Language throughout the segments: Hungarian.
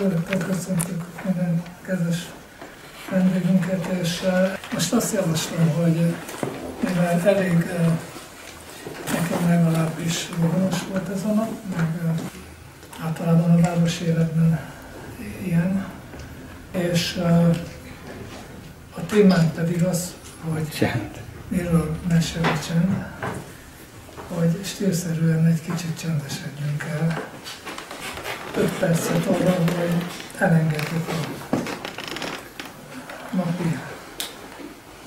Szeretettel köszöntök minden kedves vendégünket, és most azt javaslom, hogy mivel elég nekem legalábbis vonalos volt ez a nap, meg általában a város életben ilyen, és a témánk pedig az, hogy miről mesél a csend, hogy stílszerűen egy kicsit csendesedjünk el. 5 percet arra, hogy elengedjük a napi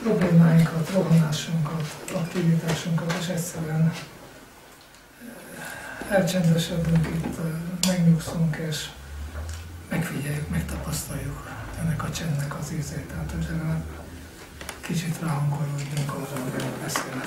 problémáinkat, rohanásunkat, aktivitásunkat, és egyszerűen elcsendesedünk itt, megnyugszunk, és megfigyeljük, megtapasztaljuk ennek a csendnek az ízét. Tehát, hogy kicsit ráhangolódjunk arra, amiről beszélni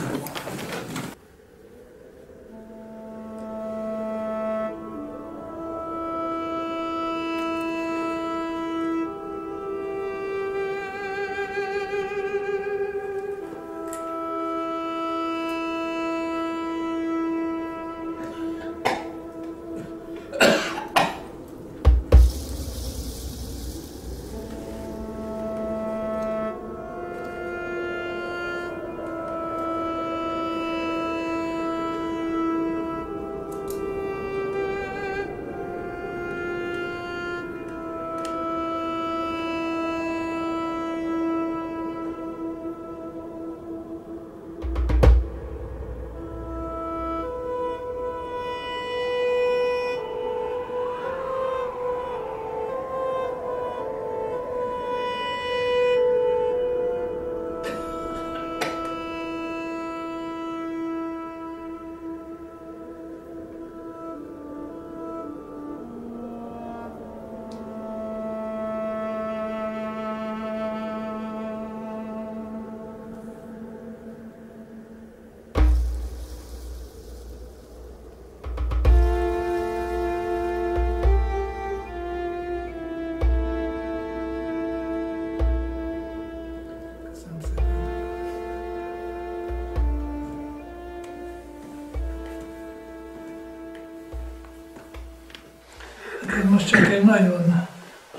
most csak egy nagyon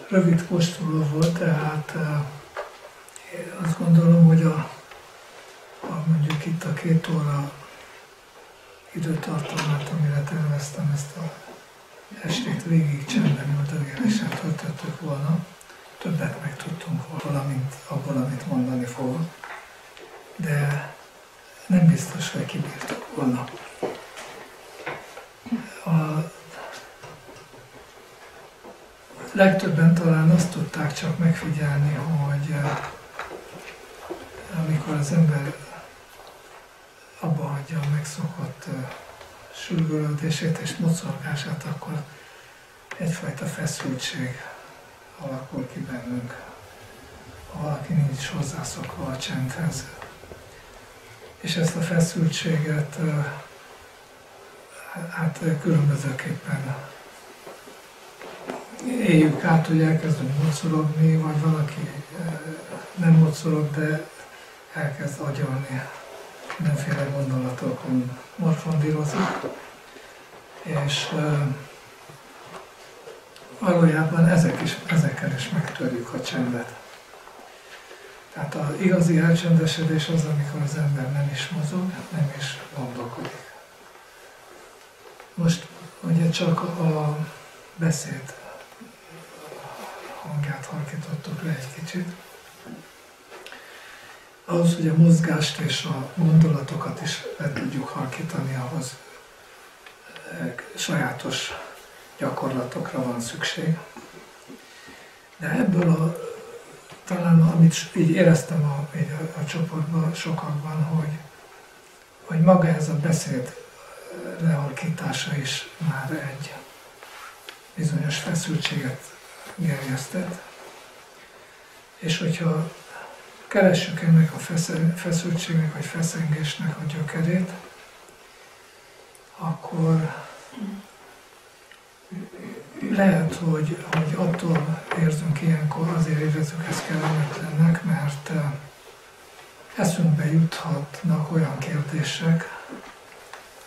rövid kóstoló volt, tehát uh, azt gondolom, hogy a, a mondjuk itt a két óra időtartalmát, amire terveztem ezt a estét végig csendben üldögélésen töltöttük volna, többet megtudtunk valamint abból, amit mondani fog, de nem biztos, hogy kibírtuk volna. A legtöbben talán azt tudták csak megfigyelni, hogy eh, amikor az ember abba hagyja a megszokott eh, sürgölődését és mocorgását, akkor egyfajta feszültség alakul ki bennünk. Ha valaki nincs hozzászokva a csendhez. És ezt a feszültséget eh, hát különbözőképpen éljük át, hogy elkezdünk mocorogni, vagy valaki nem mocorog, de elkezd agyalni mindenféle gondolatokon morfondírozik, és valójában ezek is, ezekkel is megtörjük a csendet. Tehát az igazi elcsendesedés az, amikor az ember nem is mozog, nem is gondolkodik. Most ugye csak a beszéd hangját halkítottuk le egy kicsit. Ahhoz, hogy a mozgást és a gondolatokat is le tudjuk halkítani, ahhoz eh, sajátos gyakorlatokra van szükség. De ebből a, talán amit így éreztem a, így a, a csoportban sokakban, hogy, hogy maga ez a beszéd eh, lehalkítása is már egy bizonyos feszültséget gerjesztett. És hogyha keressük ennek a feszültségnek vagy feszengésnek a gyökerét, akkor lehet, hogy, hogy attól érzünk ilyenkor, azért érezzük ezt kellemetlennek, mert eh, eszünkbe juthatnak olyan kérdések,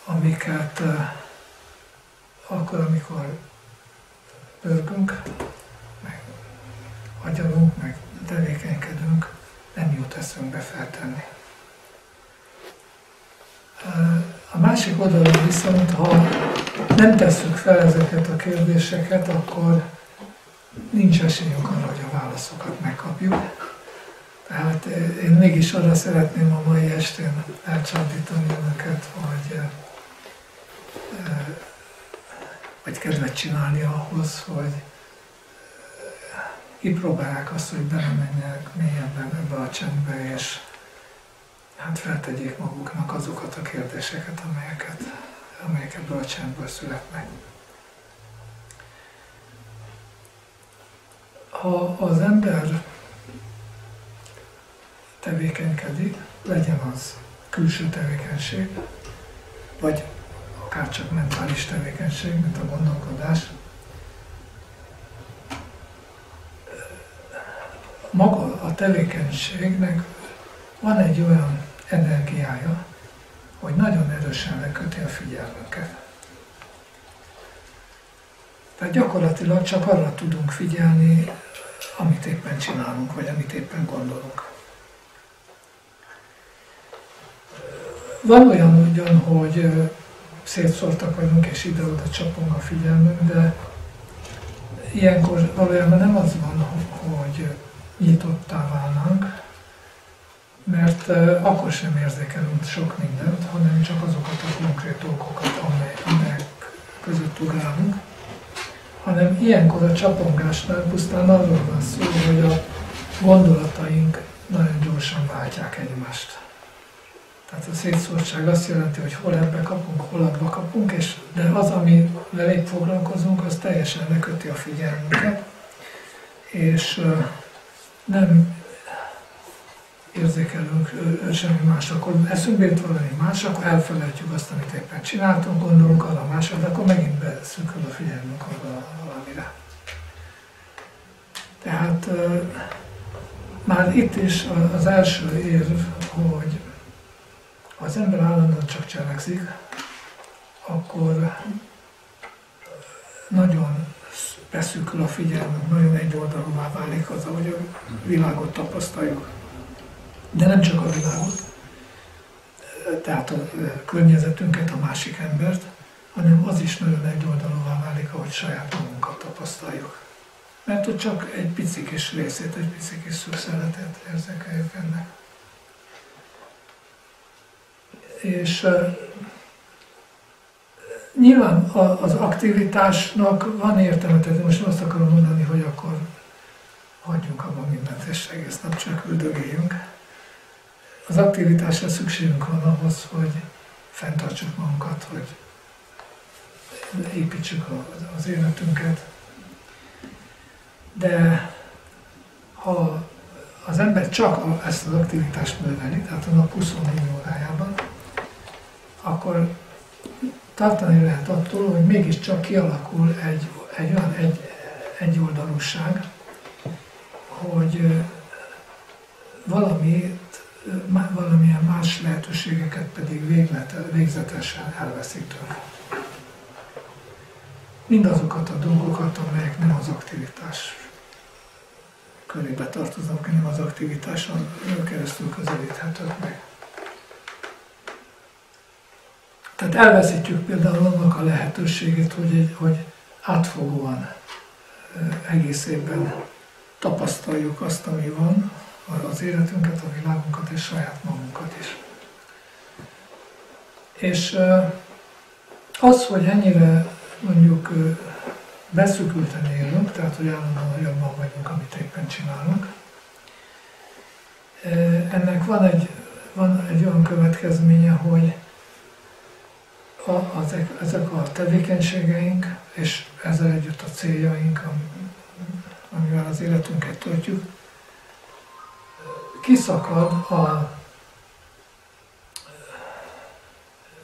amiket eh, akkor, amikor pörgünk, agyalunk, meg tevékenykedünk, nem jut eszünkbe feltenni. A másik oldalon viszont, ha nem tesszük fel ezeket a kérdéseket, akkor nincs esélyünk arra, hogy a válaszokat megkapjuk. Tehát én mégis arra szeretném a mai estén elcsandítani önöket, hogy vagy kedvet csinálni ahhoz, hogy kipróbálják azt, hogy belemenjenek mélyebben ebbe a csendbe, és hát feltegyék maguknak azokat a kérdéseket, amelyeket, amelyek ebből a csendből születnek. Ha az ember tevékenykedik, legyen az külső tevékenység, vagy akár csak mentális tevékenység, mint a gondolkodás, maga a tevékenységnek van egy olyan energiája, hogy nagyon erősen leköti a figyelmünket. Tehát gyakorlatilag csak arra tudunk figyelni, amit éppen csinálunk, vagy amit éppen gondolunk. Van olyan ugyan, hogy szétszórtak vagyunk, és ide-oda csapunk a figyelmünk, de ilyenkor valójában nem az van, hogy nyitottá válnánk, mert akkor sem érzékelünk sok mindent, hanem csak azokat a konkrét dolgokat, amelyek között ugrálunk, hanem ilyenkor a csapongásnál pusztán arról van szó, hogy a gondolataink nagyon gyorsan váltják egymást. Tehát a szétszórtság azt jelenti, hogy hol ebbe kapunk, hol abba kapunk, és de az, amivel épp foglalkozunk, az teljesen leköti a figyelmünket, és nem érzékelünk semmi más, akkor eszünkbe jut valami más, akkor elfelejtjük azt, amit éppen csináltunk, gondolunk arra másra, de akkor megint beszűkül a figyelmünk arra valamire. Tehát már itt is az első érv, hogy ha az ember állandóan csak cselekszik, akkor nagyon beszűkül a figyelmünk, nagyon egyoldalúvá válik az, ahogy a világot tapasztaljuk. De nem csak a világot, tehát a környezetünket, a másik embert, hanem az is nagyon egyoldalúvá válik, ahogy saját magunkat tapasztaljuk. Mert ott csak egy pici kis részét, egy pici kis szükszerletet érzékeljük ennek. És nyilván az aktivitásnak van értelme, tehát most azt akarom mondani, hogy akkor hagyjunk abban mindent, és egész nap csak üldögéljünk. Az aktivitásra szükségünk van ahhoz, hogy fenntartsuk magunkat, hogy építsük az életünket. De ha az ember csak ezt az aktivitást növeli, tehát a nap 24 órájában, akkor tartani lehet attól, hogy mégiscsak kialakul egy, egy olyan egy, egyoldalúság, hogy valamit, valamilyen más lehetőségeket pedig véglete, végzetesen elveszik tőle. Mindazokat a dolgokat, amelyek nem az aktivitás körébe tartoznak, nem az aktivitáson keresztül közelíthetők meg. Tehát elveszítjük például annak a lehetőségét, hogy, hogy átfogóan egész évben tapasztaljuk azt, ami van, az életünket, a világunkat és saját magunkat is. És az, hogy ennyire mondjuk beszükülten élünk, tehát hogy állandóan jobban vagyunk, amit éppen csinálunk, ennek van egy, van egy olyan következménye, hogy a, ezek, ezek a tevékenységeink, és ezzel együtt a céljaink, amivel az életünket töltjük, kiszakad a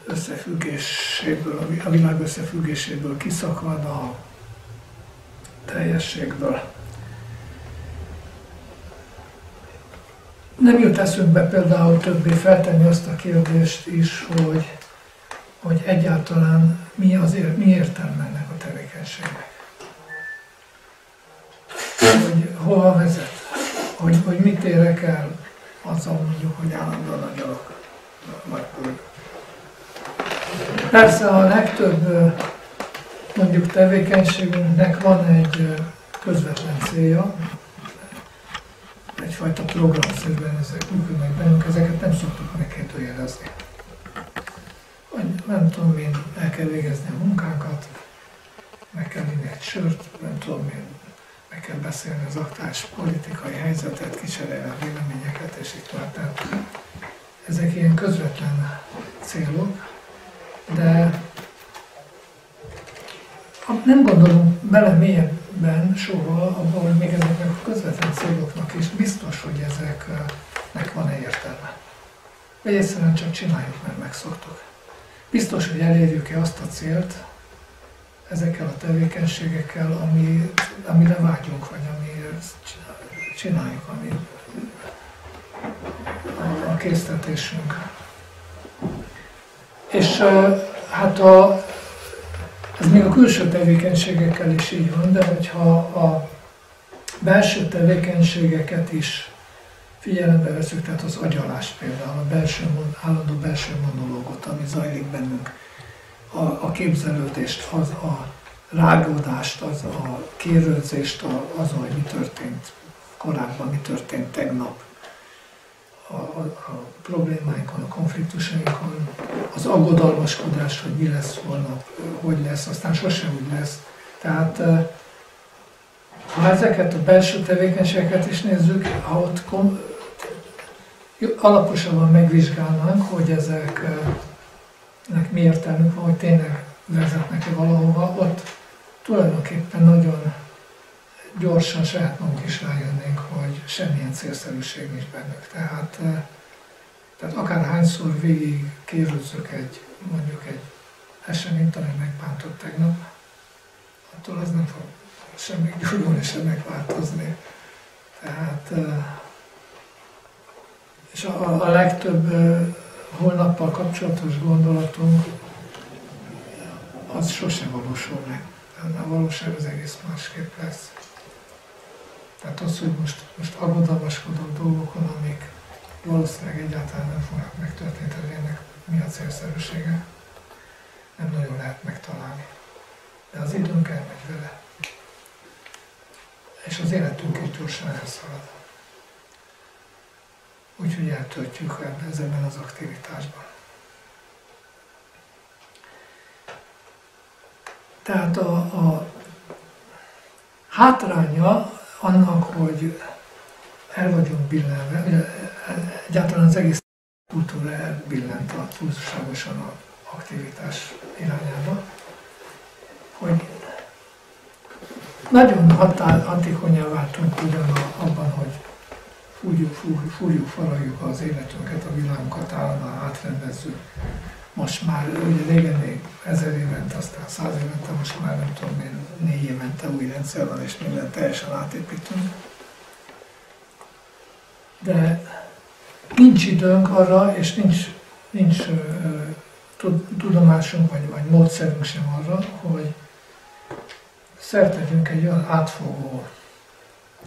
összefüggéséből, a világ összefüggéséből, kiszakad a teljességből. Nem jut eszünkbe például többé feltenni azt a kérdést is, hogy hogy egyáltalán mi, azért, mi értelme ennek a tevékenységnek. Hogy, hova vezet? Hogy, hogy mit érek el azzal mondjuk, hogy állandóan a gyalog vagy Persze a legtöbb mondjuk tevékenységünknek van egy közvetlen célja, egyfajta programszerűen ezek működnek bennünk, ezeket nem szoktuk megkérdőjelezni. Nem tudom én, el kell végezni a munkánkat, meg kell vinni egy sört, nem tudom én, meg kell beszélni az aktuális politikai helyzetet, kicserélni a véleményeket, és így tovább. Tehát ezek ilyen közvetlen célok, de nem gondolunk bele mélyebben soha abban, hogy még ezeknek a közvetlen céloknak is biztos, hogy ezeknek van-e értelme. Vagy egyszerűen csak csináljuk, mert megszoktuk. Biztos, hogy elérjük-e azt a célt ezekkel a tevékenységekkel, ami, amire vágyunk, vagy amiért csináljuk, ami a késztetésünk. És hát a, ez még a külső tevékenységekkel is így van, de hogyha a belső tevékenységeket is figyelembe veszük, tehát az agyalás például, a belső, állandó belső monológot, ami zajlik bennünk, a, a képzelődést, az a rágódást, az a kérődzést, az, hogy mi történt korábban, mi történt tegnap, a, a, a problémáinkon, a konfliktusainkon, az aggodalmaskodás, hogy mi lesz holnap, hogy lesz, aztán sosem úgy lesz. Tehát ha ezeket a belső tevékenységeket is nézzük, ha ott alaposabban megvizsgálnánk, hogy ezeknek mi értelmük van, hogy tényleg vezetnek-e valahova, ott tulajdonképpen nagyon gyorsan saját magunk is rájönnénk, hogy semmilyen célszerűség nincs bennük. Tehát, tehát akár hányszor végig kérőzzök egy, mondjuk egy eseményt, ami megbántott tegnap, attól az nem fog semmi gyógyulni, sem megváltozni. Tehát, és a, a legtöbb holnappal kapcsolatos gondolatunk az sose valósul meg. A valóság az egész másképp lesz. Tehát az, hogy most, most aggodalmaskodunk dolgokon, amik valószínűleg egyáltalán nem fognak megtörténni, tehát ennek mi a célszerűsége, nem nagyon lehet megtalálni. De az időnk elmegy vele. És az életünk is gyorsan elszalad. Úgyhogy eltöltjük ebben, az aktivitásban. Tehát a, a hátránya annak, hogy el vagyunk billenve, egyáltalán az egész kultúra elbillent a túlságosan a aktivitás irányába, hogy nagyon határ, hatékonyá váltunk ugyan abban, hogy fúrjuk, fúrjuk, fúrjuk, faragjuk az életünket, a világunkat állandóan átrendezzük. Most már, ugye régen még ezer évente, aztán száz évente, most már nem tudom én, négy évente új rendszer van, és minden teljesen átépítünk. De nincs időnk arra, és nincs, nincs tudomásunk, vagy, vagy módszerünk sem arra, hogy szertegyünk egy olyan átfogó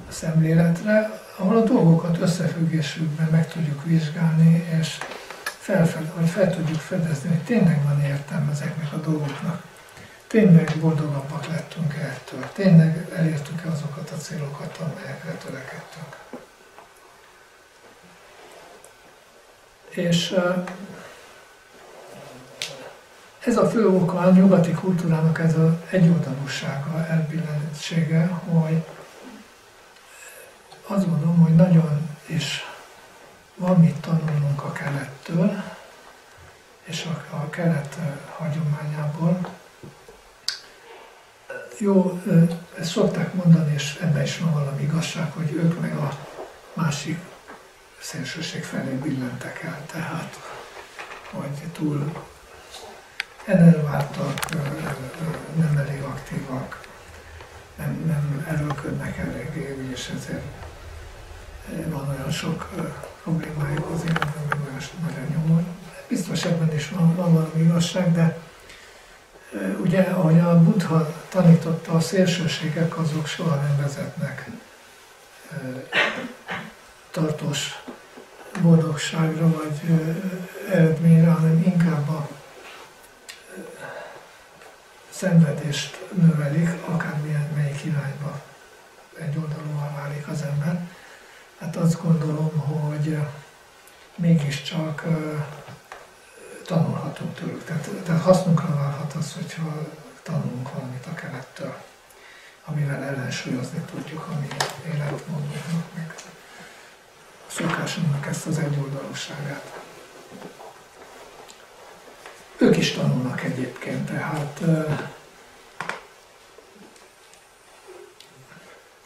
szemléletre, ahol a dolgokat összefüggésükben meg tudjuk vizsgálni, és fel, vagy fel tudjuk fedezni, hogy tényleg van értelme ezeknek a dolgoknak. Tényleg boldogabbak lettünk ettől? Tényleg elértük-e azokat a célokat, amelyekre törekedtünk? És ez a fő oka a nyugati kultúrának ez az egyoldalúsága, elbillenítsége, hogy azt gondolom, hogy nagyon is van mit tanulnunk a kelettől, és a, a kelet hagyományából. Jó, ezt szokták mondani, és ebben is van valami igazság, hogy ők meg a másik szélsőség felé billentek el, tehát hogy túl enerváltak, nem elég aktívak, nem, nem erőlködnek eléggé, és ezért van olyan sok problémájuk az életben, meg olyan nagyon nyomor. Biztos ebben is van, van valami igazság, de ugye, ahogy a Buddha tanította, a szélsőségek azok soha nem vezetnek tartós boldogságra vagy eredményre, hanem inkább a szenvedést növelik, akármilyen melyik irányba egy oldalúan válik az ember. Hát azt gondolom, hogy mégiscsak tanulhatunk tőlük. Tehát, tehát hasznunkra válhat az, hogyha tanulunk valamit a kelettől, amivel ellensúlyozni tudjuk a mi életmódunknak, meg a szokásunknak ezt az egyoldalúságát. Ők is tanulnak egyébként, tehát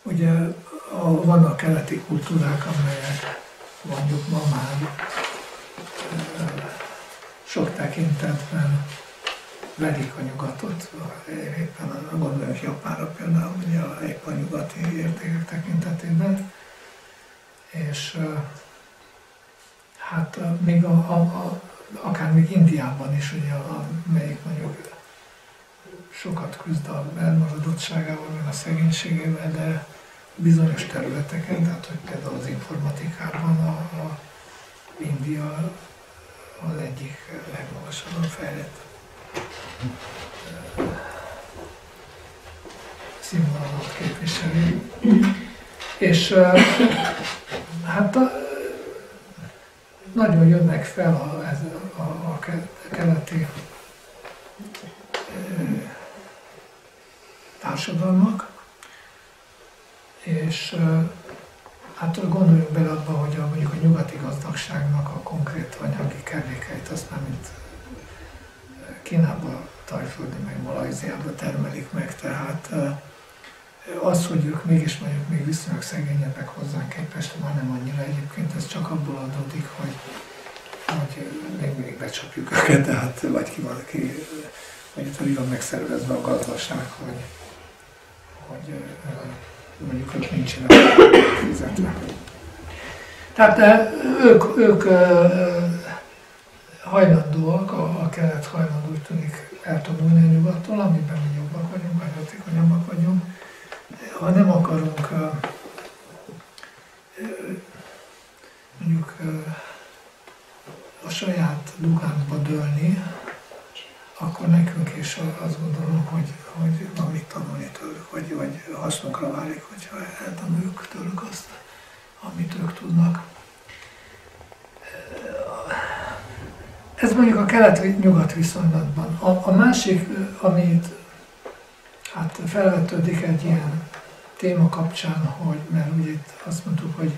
ugye a, vannak keleti kultúrák, amelyek mondjuk ma már sok tekintetben verik a nyugatot, éppen gondoljunk Japánra például, ugye épp a nyugati értékek tekintetében, és hát még a, a, a, akár még Indiában is, ugye, a, melyik mondjuk sokat küzd a elmaradottságával, meg a szegénységével, de bizonyos területeken, tehát hogy például az informatikában a, a India az egyik legmagasabban fejlett színvonalat képviseli. És hát nagyon jönnek fel a, ez, a, a keleti társadalmak, és hát gondoljunk bele abba, hogy a, mondjuk a nyugati gazdagságnak a konkrét anyagi kellékeit azt már mint Kínába, Tajföldi, meg Malajziába termelik meg, tehát az, hogy ők mégis mondjuk még viszonylag szegényebbek hozzánk képest, már nem annyira egyébként, ez csak abból adódik, hogy, hogy még mindig becsapjuk őket, tehát vagy ki van, ki, vagy itt van megszervezve a gazdaság, hogy, hogy mondjuk ők nincsenek fizetve. Tehát ők, ők hajlandóak, a, a kelet hajlandó úgy tűnik eltanulni a nyugattól, amiben mi jobbak vagyunk, vagy hatékonyabbak vagyunk. Ha nem akarunk mondjuk a saját lugánkba dőlni, akkor nekünk is azt gondolom, hogy, hogy valamit tanulni tőlük, vagy, vagy hasznunkra válik, hogyha eltanuljuk tőlük azt, amit ők tudnak. Ez mondjuk a kelet-nyugat viszonylatban. A, a másik, amit hát felvetődik egy ilyen téma kapcsán, hogy, mert ugye itt azt mondtuk, hogy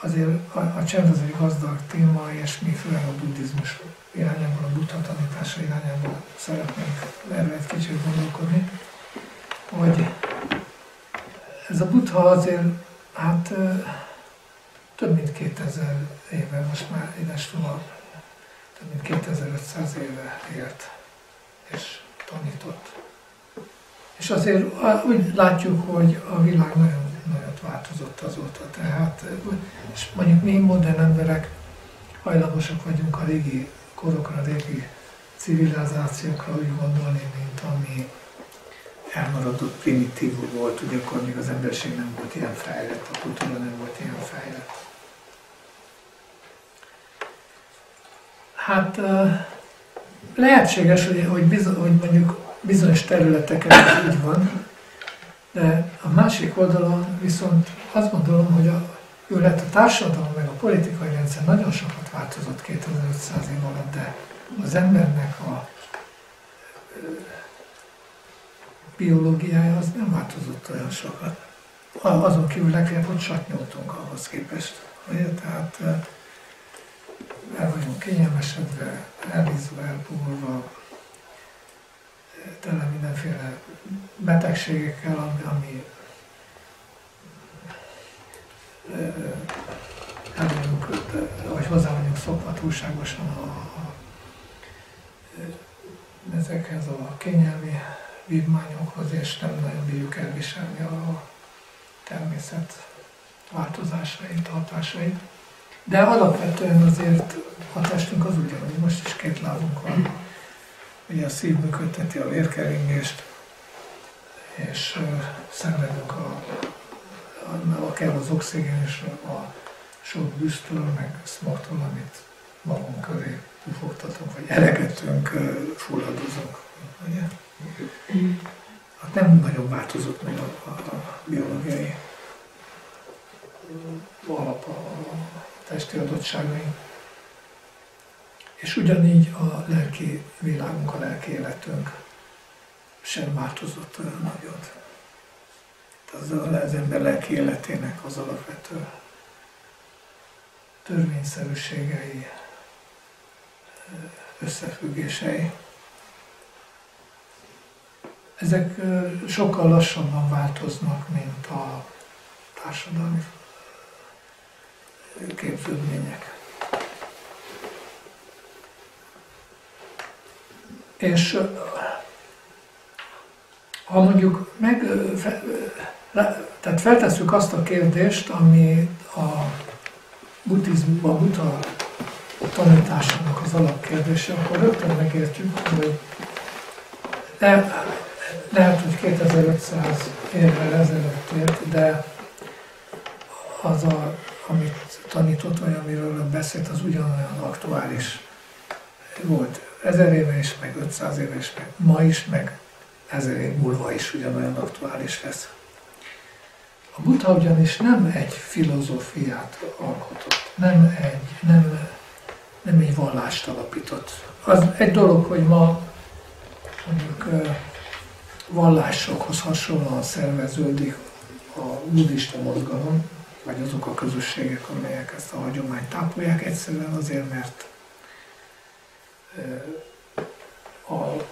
azért a, a csend az egy gazdag téma, és mi főleg a buddhizmus irányából, a buddha tanítása irányából szeretnénk erről egy kicsit gondolkodni, hogy ez a buddha azért, hát több mint 2000 éve most már édes tovább több mint 2500 éve élt és tanított. És azért úgy látjuk, hogy a világ nagyon nagyot változott azóta. Tehát, és mondjuk mi modern emberek hajlamosak vagyunk a régi korokra, a régi civilizációkra úgy gondolni, mint ami elmaradott primitív volt, ugye akkor még az emberiség nem volt ilyen fejlett, a kultúra nem volt ilyen fejlett. Hát lehetséges, hogy, hogy, bizony, hogy mondjuk bizonyos területeken így van, de a másik oldalon viszont azt gondolom, hogy a, jó lett a társadalom, meg a politikai rendszer nagyon sokat változott 2500 év alatt, de az embernek a biológiája az nem változott olyan sokat. Azon kívül legfeljebb, hogy satnyoltunk ahhoz képest. Ugye? Tehát el vagyunk kényelmesedve, elvízva, elpuhulva, tele mindenféle betegségekkel, ami, ami el vagyunk, vagy hozzá vagyunk szokva túlságosan a, a, ezekhez a kényelmi vívmányokhoz, és nem nagyon bírjuk elviselni a természet változásait, hatásait. De alapvetően azért a testünk az ugyanúgy, most is két lábunk van. Ugye a szív működteti a vérkeringést, és szenvedünk a, a, a kell az oxigén és a sok bűztől, meg smogtól, amit magunk köré pufogtatunk, vagy elegetünk, fulladozunk. Ugye? Hát nem nagyon változott meg a, a, biológiai alap a testi adottságaink. És ugyanígy a lelki világunk, a lelki életünk sem változott olyan nagyot. Az az ember lelki életének az alapvető törvényszerűségei, összefüggései. Ezek sokkal lassabban változnak, mint a társadalmi képződmények. És ha mondjuk meg, tehát feltesszük azt a kérdést, ami a buddhizmusban, a buddha tanításának az alapkérdése, akkor rögtön megértjük, hogy le, lehet, hogy 2500 évvel ezelőtt ért, de az, a, amit tanított, vagy amiről beszélt, az ugyanolyan aktuális volt ezer éve is, meg 500 éve is, meg ma is, meg ezer év múlva is ugyanolyan aktuális lesz. A Buddha ugyanis nem egy filozófiát alkotott, nem egy, nem, nem egy vallást alapított. Az egy dolog, hogy ma mondjuk vallásokhoz hasonlóan szerveződik a buddhista mozgalom, vagy azok a közösségek, amelyek ezt a hagyományt tápolják, egyszerűen azért, mert a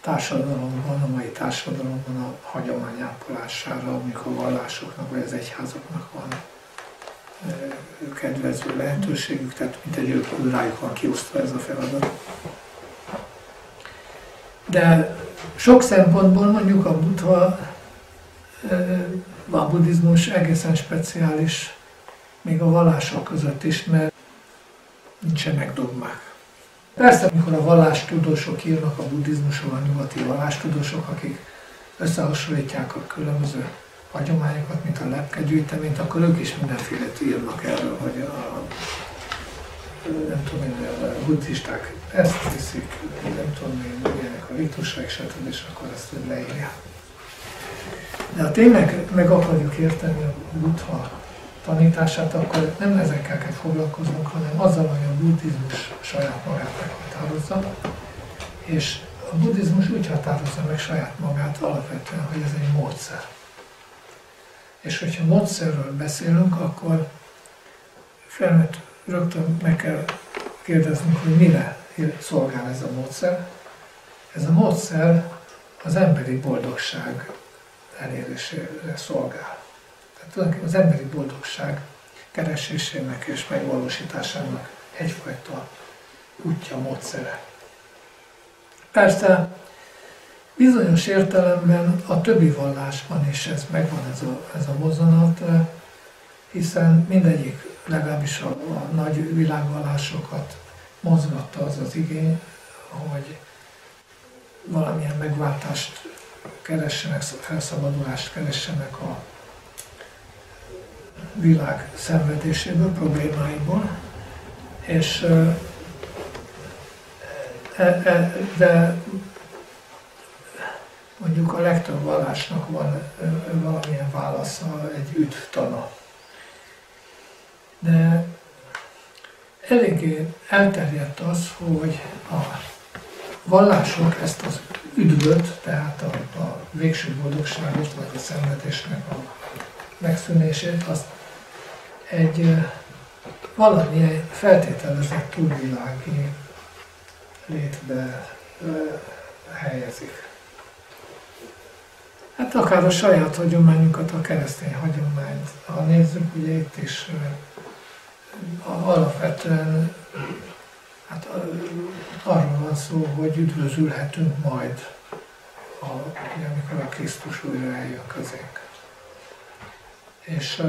társadalomban, a mai társadalomban a hagyomány ápolására, amikor a vallásoknak vagy az egyházaknak van kedvező lehetőségük, tehát mint egy rájuk van kiosztva ez a feladat. De sok szempontból mondjuk a buddha, a buddhizmus egészen speciális, még a vallások között is, mert nincsenek dogmák. Persze, amikor a vallástudósok írnak a buddhizmusról, a nyugati vallástudósok, akik összehasonlítják a különböző hagyományokat, mint a lepkegyűjteményt, akkor ők is mindenféle írnak erről, hogy a, nem tudom én, a buddhisták ezt hiszik, nem tudom én, milyenek a ritusaik, stb. és akkor ezt leírják. De ha tényleg meg akarjuk érteni a buddha tanítását, akkor nem ezekkel kell foglalkoznunk, hanem azzal, hogy a buddhizmus saját magát meghatározza, és a buddhizmus úgy határozza meg saját magát alapvetően, hogy ez egy módszer. És hogyha módszerről beszélünk, akkor felmet rögtön meg kell kérdeznünk, hogy mire szolgál ez a módszer. Ez a módszer az emberi boldogság elérésére szolgál. Tehát tulajdonképpen az emberi boldogság keresésének és megvalósításának egyfajta útja, módszere. Persze bizonyos értelemben a többi vallásban is ez megvan ez a, ez a mozzanat, hiszen mindegyik, legalábbis a, a nagy világvallásokat mozgatta az az igény, hogy valamilyen megváltást keressenek, felszabadulást keressenek a világ szenvedéséből, problémáiból, és e, e, de mondjuk a legtöbb vallásnak van valamilyen válasza, egy üdvtana. De eléggé elterjedt az, hogy a vallások ezt az üdvöt, tehát a, a végső boldogságot, vagy a szenvedésnek a megszűnését, azt egy valamilyen feltételezett túlvilági létbe helyezik. Hát akár a saját hagyományunkat, a keresztény hagyományt, ha nézzük, ugye itt is alapvetően hát arról van szó, hogy üdvözülhetünk majd, a, amikor a Krisztus újra eljön közénk. És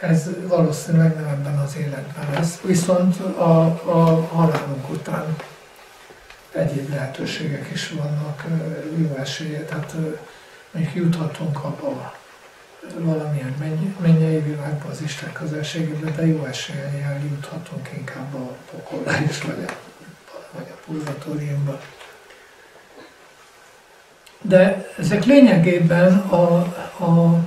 ez valószínűleg nem ebben az életben lesz. Viszont a, a halálunk után egyéb lehetőségek is vannak, jó esélye, tehát mondjuk juthatunk abba valamilyen mennyei világba, az Isten közelségébe, de jó eséllyel juthatunk inkább a pokolba is, vagy a, vagy a purgatóriumba. De ezek lényegében a, a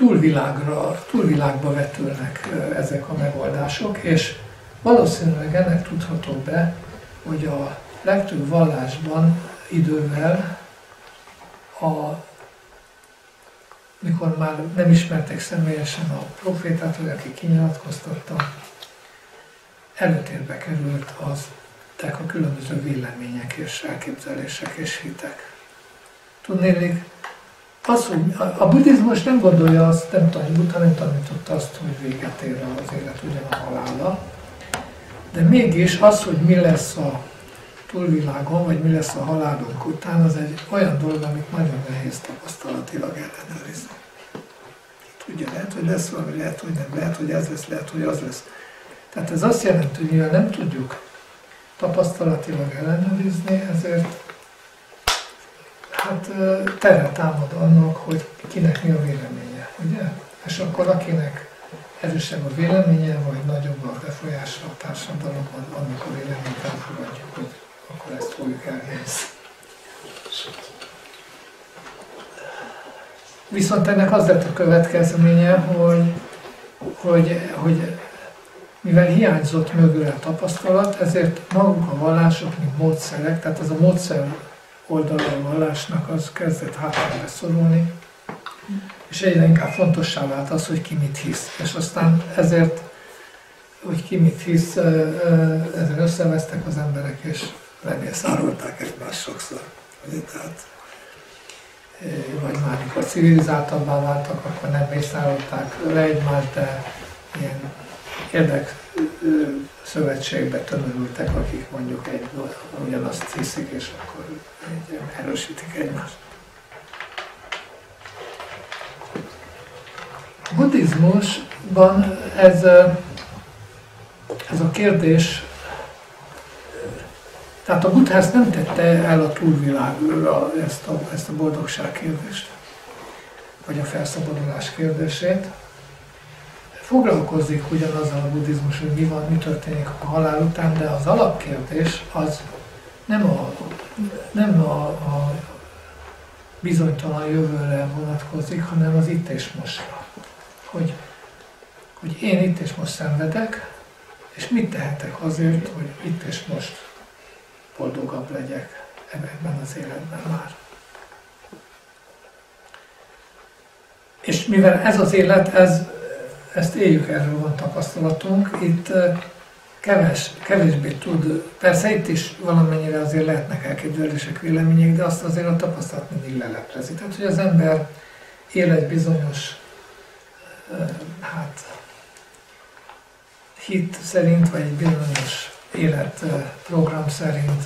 túlvilágra, túlvilágba vetülnek ezek a megoldások, és valószínűleg ennek tudható be, hogy a legtöbb vallásban idővel a, mikor már nem ismerték személyesen a profétát, vagy aki kinyilatkoztatta, előtérbe került az a különböző vélemények és elképzelések és hitek. Tudnélik, az, hogy a, a buddhizmus nem gondolja azt, nem tanít, nem tanította azt, hogy véget ér az élet ugyan a halála, de mégis az, hogy mi lesz a túlvilágon, vagy mi lesz a halálunk után, az egy olyan dolog, amit nagyon nehéz tapasztalatilag ellenőrizni. Tudja, lehet, hogy lesz valami, lehet, hogy nem, lehet, hogy ez lesz, lehet, hogy az lesz. Tehát ez azt jelenti, hogy mivel nem tudjuk tapasztalatilag ellenőrizni, ezért hát tere támad annak, hogy kinek mi a véleménye, ugye? És akkor akinek erősebb a véleménye, vagy nagyobb a befolyása a társadalomban, annak a véleményét elfogadjuk, hogy akkor ezt fogjuk elhelyezni. Viszont ennek az lett a következménye, hogy, hogy, hogy mivel hiányzott mögül a tapasztalat, ezért maguk a vallások, mint módszerek, tehát az a módszer oldala a vallásnak az kezdett hátrányba szorulni, és egyre inkább fontossá vált az, hogy ki mit hisz. És aztán ezért, hogy ki mit hisz, ezzel összevesztek az emberek, és lemészárolták egymást sokszor. Ugye, tehát, vagy már amikor civilizáltabbá váltak, akkor nem mészárolták le egymást, de ilyen érdek szövetségbe tömörültek, akik mondjuk egy, ugyanazt hiszik, és akkor egy, erősítik egymást. A buddhizmusban ez, ez a kérdés, tehát a buddha ezt nem tette el a túlvilágra ezt a, ezt a boldogság kérdést, vagy a felszabadulás kérdését, foglalkozik ugyanazzal a buddhizmus, hogy mi van, mi történik a halál után, de az alapkérdés az nem a, nem a, a bizonytalan jövőre vonatkozik, hanem az itt és mostra. Hogy, hogy én itt és most szenvedek, és mit tehetek azért, hogy itt és most boldogabb legyek ebben az életben már. És mivel ez az élet, ez ezt éljük, erről van tapasztalatunk. Itt keves, kevésbé tud, persze itt is valamennyire azért lehetnek elképzelések, vélemények, de azt azért a tapasztalat mindig leleplezi. Tehát, hogy az ember él egy bizonyos, hát, hit szerint, vagy egy bizonyos életprogram szerint,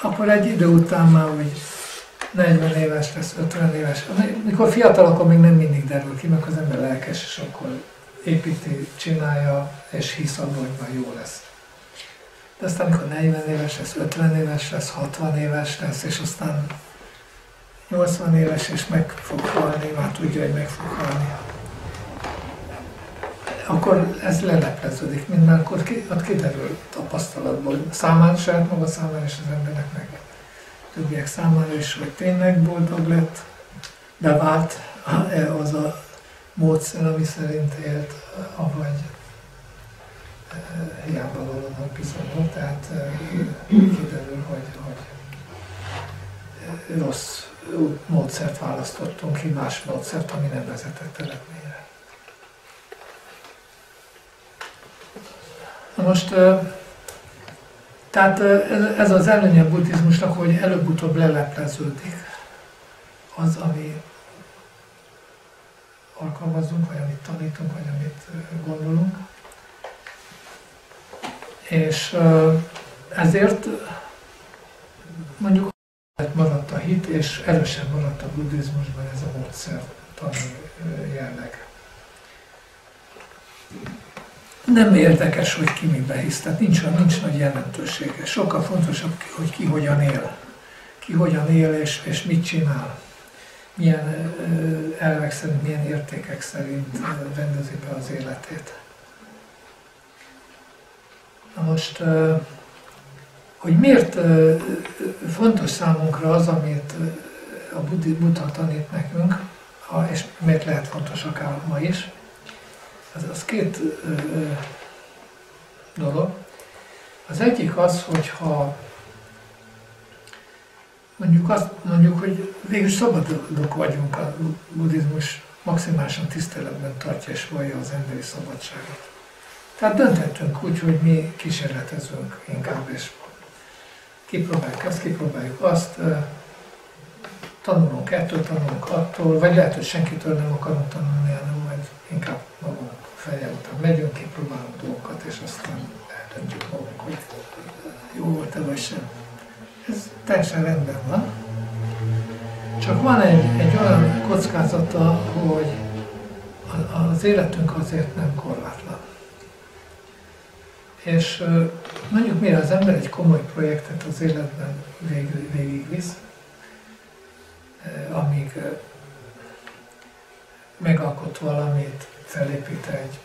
akkor egy idő után már úgy 40 éves lesz, 50 éves. Mikor fiatal, akkor még nem mindig derül ki, mert az ember lelkes, és akkor építi, csinálja, és hisz abban, hogy majd jó lesz. De aztán, amikor 40 éves lesz, 50 éves lesz, 60 éves lesz, és aztán 80 éves, és meg fog halni, már tudja, hogy meg fog halni. Akkor ez lelepleződik, már akkor ki, ott kiderül tapasztalatból, számára, saját maga számára és az embernek meg többiek számára is, hogy tényleg boldog lett, bevált -e az a módszer, ami szerint élt, avagy e, hiába valónak bizonyult, tehát e, kiderül, hogy, hogy rossz módszert választottunk, hibás módszert, ami nem vezetett eredményre. Most tehát ez az előnye a buddhizmusnak, hogy előbb-utóbb lelepleződik az, ami alkalmazunk, vagy amit tanítunk, vagy amit gondolunk. És ezért mondjuk maradt a hit, és erősen maradt a buddhizmusban ez a módszer tanul jelleg nem érdekes, hogy ki mibe hisz, tehát nincs, nincs nagy jelentősége. Sokkal fontosabb, hogy ki hogyan él. ki hogyan él és, és mit csinál, milyen elvek szerint, milyen értékek szerint rendezi be az életét. Na most, hogy miért fontos számunkra az, amit a Buddha tanít nekünk, és miért lehet fontos akár ma is, az, az két dolog. Az egyik az, hogyha mondjuk azt mondjuk, hogy végül szabadok vagyunk, a buddhizmus maximálisan tiszteletben tartja és vallja az emberi szabadságot. Tehát dönthettünk úgy, hogy mi kísérletezünk inkább, és kipróbáljuk ezt, kipróbáljuk azt, tanulunk ettől, tanulunk attól, vagy lehet, hogy senkitől nem akarunk tanulni, hanem majd inkább magunk feje után megyünk, kipróbálunk dolgokat, és aztán eldöntjük magunk, hogy jó volt-e vagy sem. Ez teljesen rendben van. Csak van egy, egy olyan kockázata, hogy az életünk azért nem korlátlan. És mondjuk mire az ember egy komoly projektet az életben végig, végigvisz, amíg megalkot valamit, felépít egy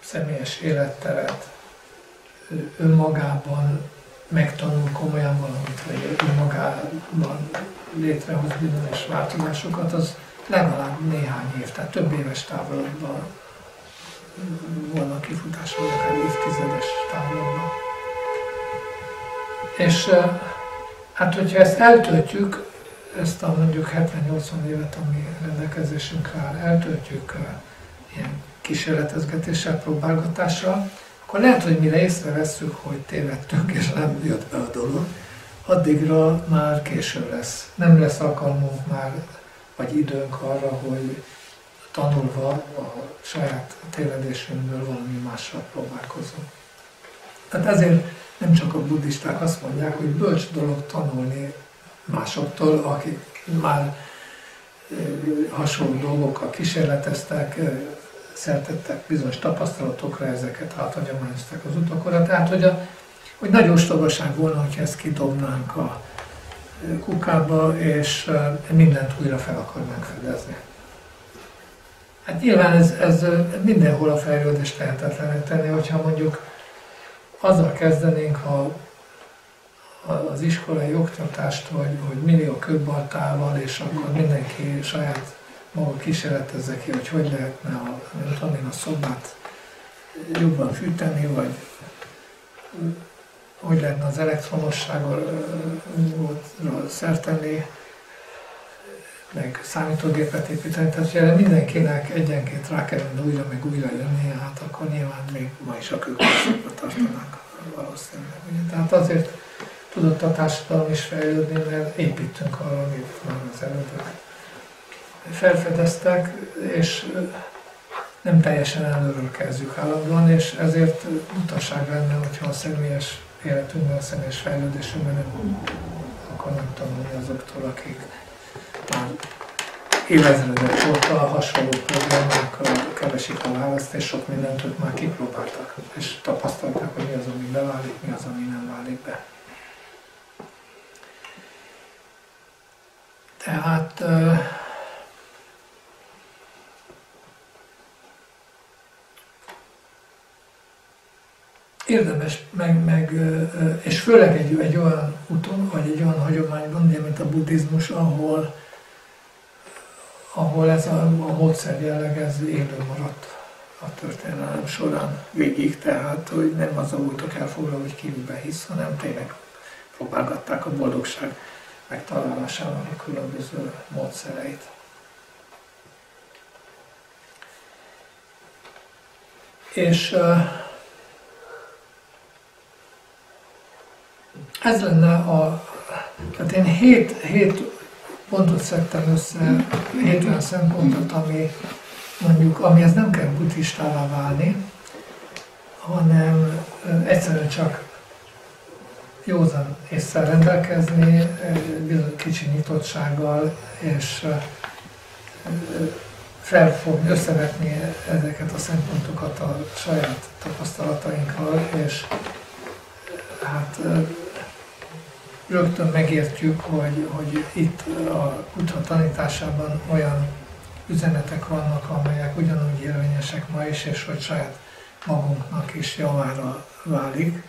személyes életteret, önmagában megtanul komolyan valamit, vagy önmagában létrehoz bizonyos változásokat, az legalább néhány év, tehát több éves távolodban volna kifutás, vagy akár évtizedes távlatban. És hát, hogyha ezt eltöltjük, ezt a mondjuk 70-80 évet, ami rendelkezésünkre áll, eltöltjük ilyen kísérletezgetéssel, próbálgatással, akkor lehet, hogy mire észrevesszük, hogy tévedtünk, és nem jött be a dolog, addigra már késő lesz. Nem lesz alkalmunk már, vagy időnk arra, hogy tanulva a saját tévedésünkből valami mással próbálkozunk. Tehát ezért nem csak a buddhisták azt mondják, hogy bölcs dolog tanulni másoktól, akik már hasonló dolgokkal kísérleteztek, szertettek bizonyos tapasztalatokra, ezeket áthagyományozták az utakora. Tehát, hogy, a, hogy nagy ostobaság volna, hogyha ezt kidobnánk a kukába, és mindent újra fel akarnánk fedezni. Hát nyilván ez, ez mindenhol a fejlődést lehetetlené tenni, hogyha mondjuk azzal kezdenénk, ha az iskolai oktatást, hogy, hogy millió köbbaltával, és akkor mindenki saját maga kísérletezze ki, hogy hogy lehetne a, tudom én, a szobát jobban fűteni, vagy hogy lehetne az elektromosságra szertenni, meg számítógépet építeni, tehát erre mindenkinek egyenként rá kellene újra meg újra jönni, hát akkor nyilván még ma is a kőkorszakba tartanak valószínűleg. Ugye? Tehát azért tudott a társadalom is fejlődni, mert építünk arra, amit már az elődök felfedeztek, és nem teljesen előről kezdjük állandóan, és ezért utasság lenne, hogyha a személyes életünkben, a személyes fejlődésünkben nem akarnak tanulni azoktól, akik már évezredek óta hasonló problémákkal keresik a választ, és sok mindent ők már kipróbáltak, és tapasztalták, hogy mi az, ami beválik, mi az, ami nem válik be. Tehát érdemes meg, meg, és főleg egy, egy olyan úton, vagy egy olyan hagyományban, mint a buddhizmus, ahol, ahol ez a, a módszer jelleg ez élő maradt a történelem során végig, tehát hogy nem az a voltak elfoglalva, hogy kívülbe hisz, hanem tényleg próbálgatták a boldogság megtalálásának a különböző módszereit. És ez lenne a, tehát én hét, hét pontot szedtem össze, hét olyan szempontot, ami mondjuk, amihez nem kell buddhistává válni, hanem egyszerűen csak józan észre rendelkezni, bizony kicsi nyitottsággal, és felfogni, összevetni ezeket a szempontokat a saját tapasztalatainkkal, és hát rögtön megértjük, hogy, hogy itt a Buddha tanításában olyan üzenetek vannak, amelyek ugyanúgy érvényesek ma is, és hogy saját magunknak is javára válik.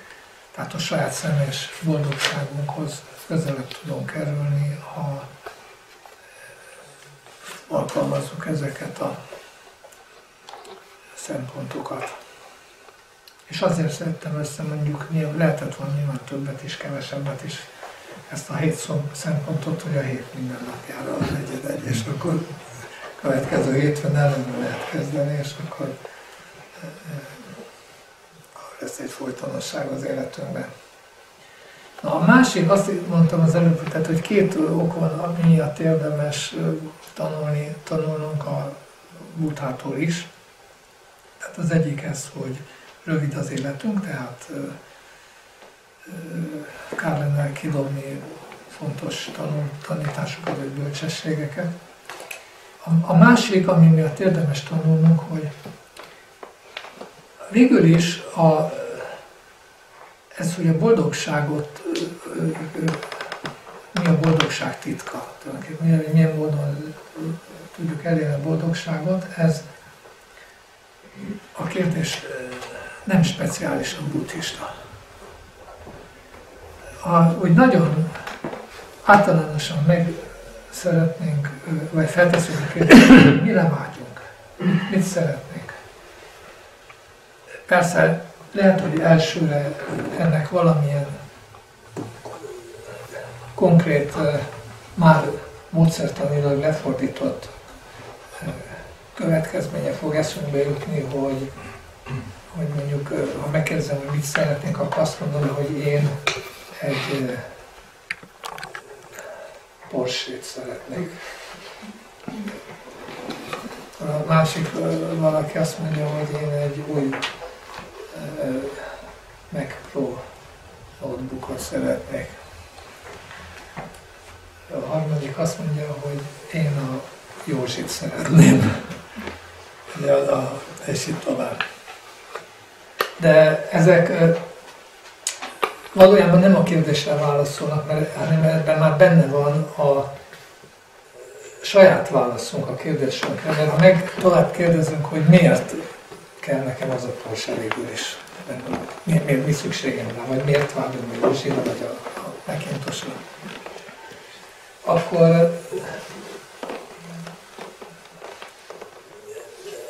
Tehát a saját személyes boldogságunkhoz közelebb tudunk kerülni, ha alkalmazzuk ezeket a szempontokat. És azért szerettem össze mondjuk, lehetett volna nyilván többet is, kevesebbet is, ezt a hét szempontot, hogy a hét minden napjára a negyed egy, és akkor következő hétben előre lehet kezdeni, és akkor lesz egy folytonosság az életünkben. Na, a másik, azt mondtam az előbb, tehát, hogy két ok van, ami miatt érdemes tanulni, tanulnunk a butától is. Tehát az egyik ez, hogy rövid az életünk, tehát kár lenne kidobni fontos tanul, tanításokat vagy bölcsességeket. A, a másik, ami miatt érdemes tanulnunk, hogy végül is a, ez, hogy a boldogságot, mi a boldogság titka, tulajdonképpen milyen módon tudjuk elérni a boldogságot, ez a kérdés nem speciálisan buddhista. Ha úgy nagyon általánosan meg szeretnénk, vagy felteszünk a kérdést, mire vágyunk, mit szeretnénk. Persze lehet, hogy elsőre ennek valamilyen konkrét, már módszertanilag lefordított következménye fog eszünkbe jutni, hogy hogy mondjuk, ha megkérdezem, hogy mit szeretnék, akkor azt mondom, hogy én egy Porsét szeretnék. A másik valaki azt mondja, hogy én egy új Mac Pro notebookot szeretnék. A harmadik azt mondja, hogy én a Józsit szeretném. De a, a, és itt tovább de ezek valójában nem a kérdésre válaszolnak, mert, hanem ebben már benne van a saját válaszunk a kérdésünkre, mert ha meg tovább kérdezünk, hogy miért kell nekem az a Porsche végül is, mi, mi, mi szükségem rá, vagy miért vágyom a Józsira, vagy a, a Mekintosra, akkor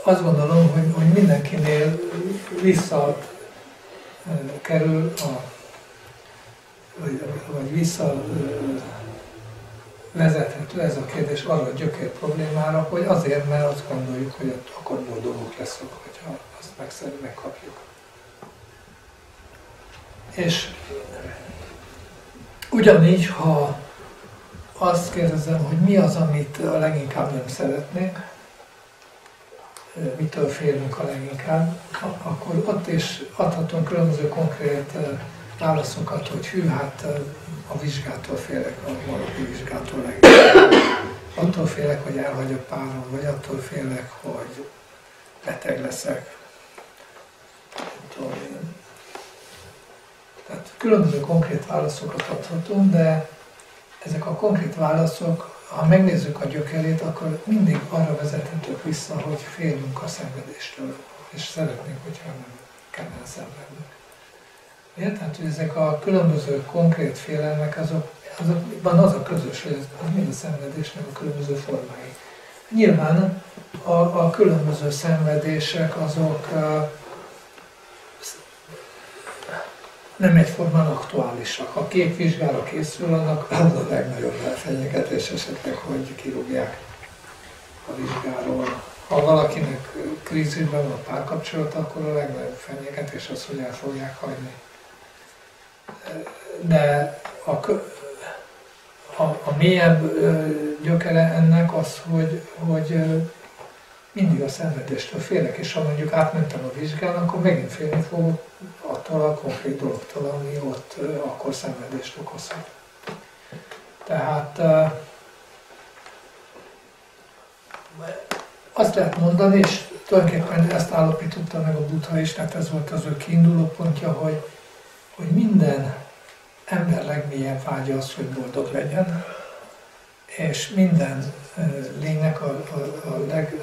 azt gondolom, hogy, hogy mindenkinél vissza kerül a, vagy, vagy vissza vezethető ez a kérdés arra a gyökér problémára, hogy azért, mert azt gondoljuk, hogy akkor boldogok leszünk, hogyha azt megszerű, megkapjuk. És ugyanígy, ha azt kérdezem, hogy mi az, amit a leginkább nem szeretnék, mitől félünk a leginkább, akkor ott is adhatunk különböző konkrét válaszokat, hogy hű, hát a vizsgától félek, a valapi vizsgától leginkább. Attól félek, hogy elhagyok párom, vagy attól félek, hogy beteg leszek. Tehát különböző konkrét válaszokat adhatunk, de ezek a konkrét válaszok ha megnézzük a gyökerét, akkor mindig arra vezethetők vissza, hogy félünk a szenvedéstől, és szeretnénk, hogyha nem kellene szenvedni. Miért? Tehát, hogy ezek a különböző konkrét félelmek, azok, azokban az a közös, hogy ez, mind a szenvedésnek a különböző formái. Nyilván a, a különböző szenvedések azok nem egyformán aktuálisak. Ha két vizsgára készül, annak az a legnagyobb elfenyegetés esetleg, hogy kirúgják a vizsgáról. Ha valakinek krízisben van a párkapcsolata, akkor a legnagyobb fenyegetés az, hogy el fogják hagyni. De a, a, a mélyebb gyökere ennek az, hogy, hogy mindig a szenvedéstől félek, és ha mondjuk átmentem a vizsgán, akkor megint félni fogok attól a konkrét dologtól, ami ott akkor szenvedést okozhat. Tehát azt lehet mondani, és tulajdonképpen ezt állapította meg a Buddha is, tehát ez volt az ő kiinduló pontja, hogy, hogy minden ember legmélyebb vágya az, hogy boldog legyen, és minden lénynek a, a, a leg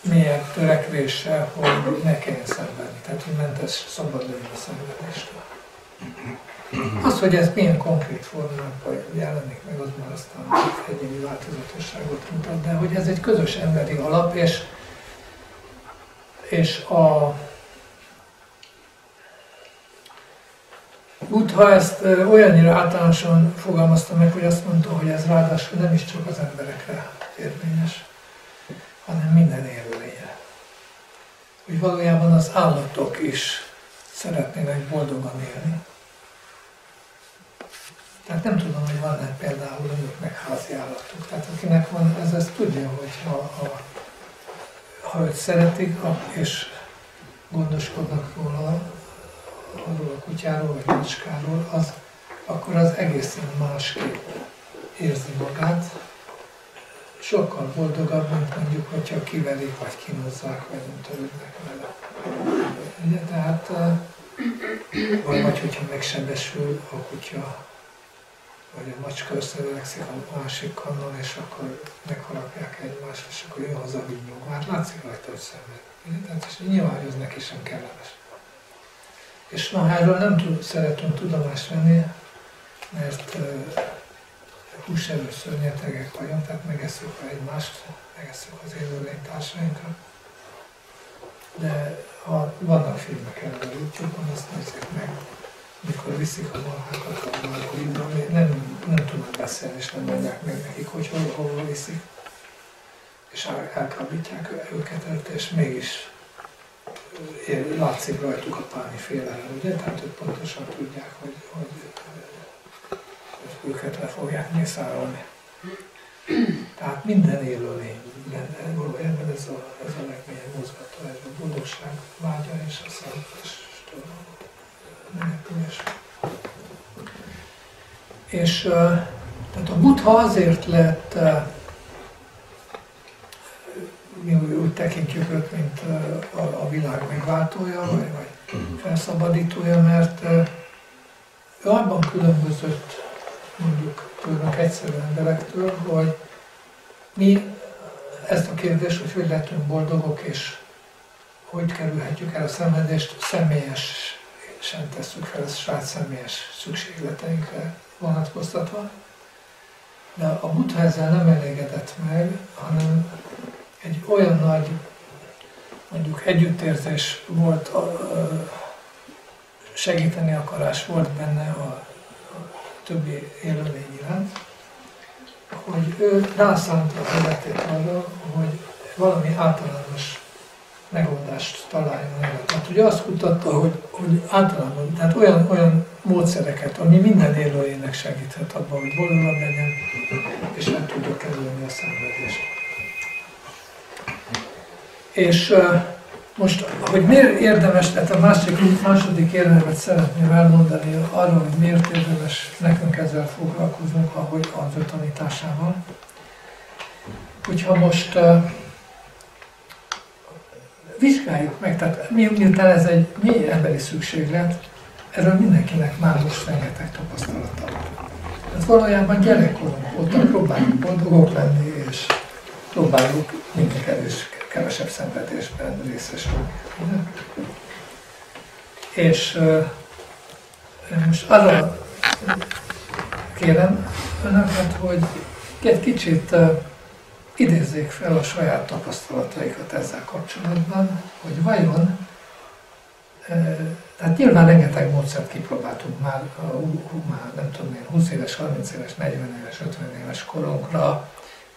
mélyebb törekvése, hogy ne kelljen szenvedni, tehát hogy mentes szabad legyen a szenvedéstől. Az, hogy ez milyen konkrét formában jelenik meg, az már aztán egyéni változatosságot mutat, de hogy ez egy közös emberi alap, és, és a Buddha ezt olyannyira általánosan fogalmazta meg, hogy azt mondta, hogy ez ráadásul nem is csak az emberekre érvényes, hanem minden élőlényre. Hogy valójában az állatok is szeretnének boldogan élni. Tehát nem tudom, hogy van-e például önöknek házi állatok. Tehát akinek van, ez ezt tudja, hogy ha, ha, ha őt szeretik, és gondoskodnak róla, arról a kutyáról vagy macskáról, az, akkor az egészen másképp érzi magát, sokkal boldogabb, mint mondjuk, hogyha kivelik, vagy kínozzák, vagy nem törődnek vele. Ugye, tehát, vagy, vagy hogyha megsebesül a kutya, vagy a macska összeverekszik a másik kannal, és akkor megharapják egymást, és akkor jön haza vinyog. Már látszik rajta, hogy szenved. Tehát és nyilván ez neki sem kellemes. És ma erről nem tud, szeretünk tudomást venni, mert uh, húsevő szörnyetegek vagyunk, tehát megesszük egymást, megesszük az élőlénytársainkat. De ha vannak filmek erről a YouTube-on, azt nézzük meg, mikor viszik a marhákat a nem, nem tudnak beszélni, és nem mondják meg nekik, hogy hol, hol viszik. És el, elkábítják őket, és mégis látszik rajtuk a páni félelem, ugye? Tehát ők pontosan tudják, hogy, hogy, hogy őket le fogják mészárolni. Tehát minden élőlény, valójában ez a, ez a legmélyebb mozgató, ez a boldogság vágya és a szentestől menekülés. És tehát a Buddha azért lett mi úgy tekintjük őt, mint a, a világ megváltója, vagy, vagy felszabadítója, mert ő abban különbözött mondjuk tőlünk egyszerű emberektől, hogy mi ezt a kérdést, hogy hogy lehetünk boldogok, és hogy kerülhetjük el a szenvedést, személyesen tesszük fel, ezt saját személyes szükségleteinkre vonatkoztatva. De a Buddha ezzel nem elégedett meg, hanem egy olyan nagy, mondjuk együttérzés volt, a, segíteni akarás volt benne a, a többi élőlény iránt, hogy ő rászánta az életét arra, hogy valami általános megoldást találjon erre. Tehát ugye azt kutatta, hogy, hogy általában, tehát olyan, olyan módszereket, ami minden élőjének segíthet abban, hogy boldogabb legyen, és meg tudja kerülni a szenvedést. És most, hogy miért érdemes, tehát a másik, második érdemet szeretném elmondani arról, hogy miért érdemes nekünk ezzel foglalkoznunk, ahogy az ő tanításával. Hogyha most uh, vizsgáljuk meg, tehát miután ez egy mély emberi szükséglet, erről mindenkinek már most rengeteg tapasztalata van. Tehát valójában gyerekkorunk óta próbáljuk boldogok lenni, és próbáljuk mindig erős kevesebb szenvedésben részesülni. És most arra kérem önöket, hogy egy kicsit idézzék fel a saját tapasztalataikat ezzel kapcsolatban, hogy vajon, tehát nyilván rengeteg módszert kipróbáltunk már, uh, már nem tudom én, 20 éves, 30 éves, 40 éves, 50 éves korunkra,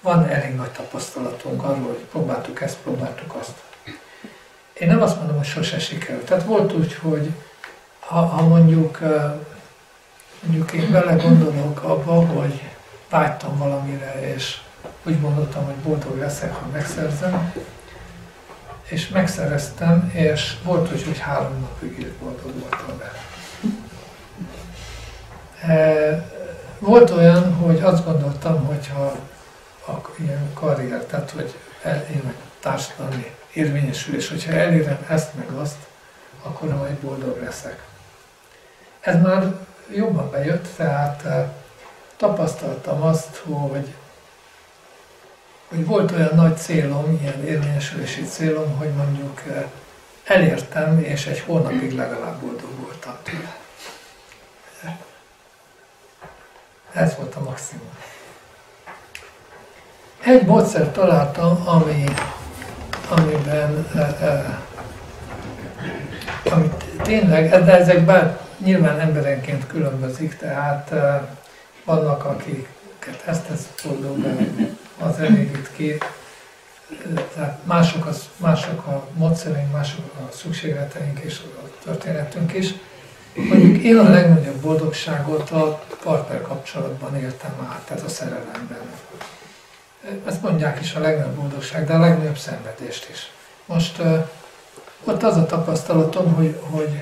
van elég nagy tapasztalatunk arról, hogy próbáltuk ezt, próbáltuk azt. Én nem azt mondom, hogy sose sikerült. Tehát volt úgy, hogy ha, ha mondjuk, mondjuk én bele gondolok abba, hogy vágytam valamire, és úgy gondoltam, hogy boldog leszek, ha megszerzem, és megszereztem, és volt úgy, hogy három napig boldog voltam vele. Volt olyan, hogy azt gondoltam, hogy ha a ilyen karrier, tehát hogy elérnek társadalmi érvényesülés, hogyha elérem ezt meg azt, akkor majd boldog leszek. ez már jobban bejött, tehát tapasztaltam azt, hogy, hogy volt olyan nagy célom, ilyen érvényesülési célom, hogy mondjuk elértem, és egy hónapig legalább boldog voltam tőle. Ez volt a maximum. Egy módszert találtam, ami, amiben, e, e, amit tényleg, de ezek bár nyilván emberenként különbözik, tehát e, vannak, akiket ezt tesz boldog, az elégít ki, tehát mások, az, mások a módszereink, mások a szükségleteink és a történetünk is. Mondjuk én a legnagyobb boldogságot a partner kapcsolatban éltem át, tehát a szerelemben. Ezt mondják is a legnagyobb boldogság, de a legnagyobb szenvedést is. Most ott az a tapasztalatom, hogy, hogy,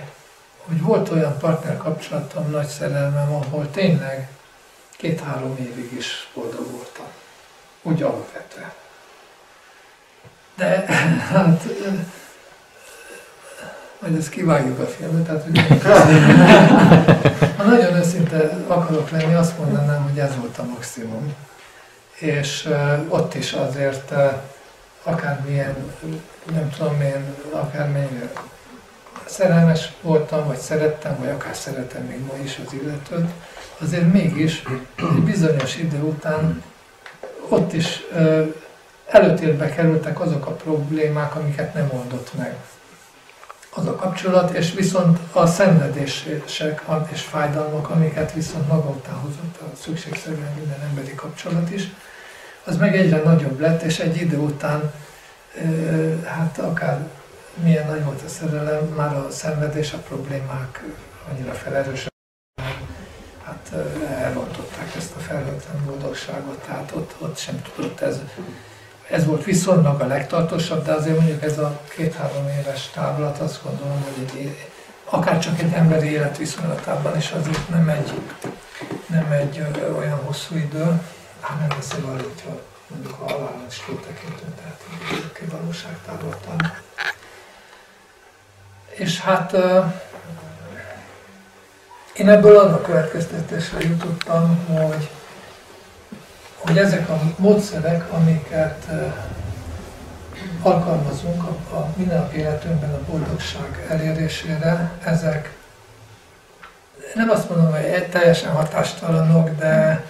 hogy volt olyan partner kapcsolatom, nagy szerelmem, ahol tényleg két-három évig is boldog voltam. Úgy alapvetően. De hát majd ezt kivágjuk a filmet, tehát hogy ha nagyon őszinte akarok lenni, azt mondanám, hogy ez volt a maximum. És ott is azért akármilyen, nem tudom én, akármennyire szerelmes voltam, vagy szerettem, vagy akár szeretem még ma is az illetőt, azért mégis egy bizonyos idő után ott is előtérbe kerültek azok a problémák, amiket nem oldott meg az a kapcsolat, és viszont a szenvedések és fájdalmak, amiket viszont maga után hozott a szükségszerűen minden emberi kapcsolat is, az meg egyre nagyobb lett, és egy idő után, hát akár milyen nagy volt a szerelem, már a szenvedés, a problémák annyira felerősödtek, hát elrontották ezt a felhőtlen boldogságot, tehát ott, ott sem tudott ez. Ez volt viszonylag a legtartósabb, de azért mondjuk ez a két-három éves távlat, azt gondolom, hogy egy, akár csak egy emberi élet viszonylatában is azért nem egy, nem egy olyan hosszú idő, beszél arról, hogyha mondjuk a halálon is kitekintünk, tehát egy valóságtávlatán. És hát én ebből arra következtetésre jutottam, hogy hogy ezek a módszerek, amiket alkalmazunk a, a mindennapi életünkben a boldogság elérésére, ezek nem azt mondom, hogy teljesen hatástalanok, de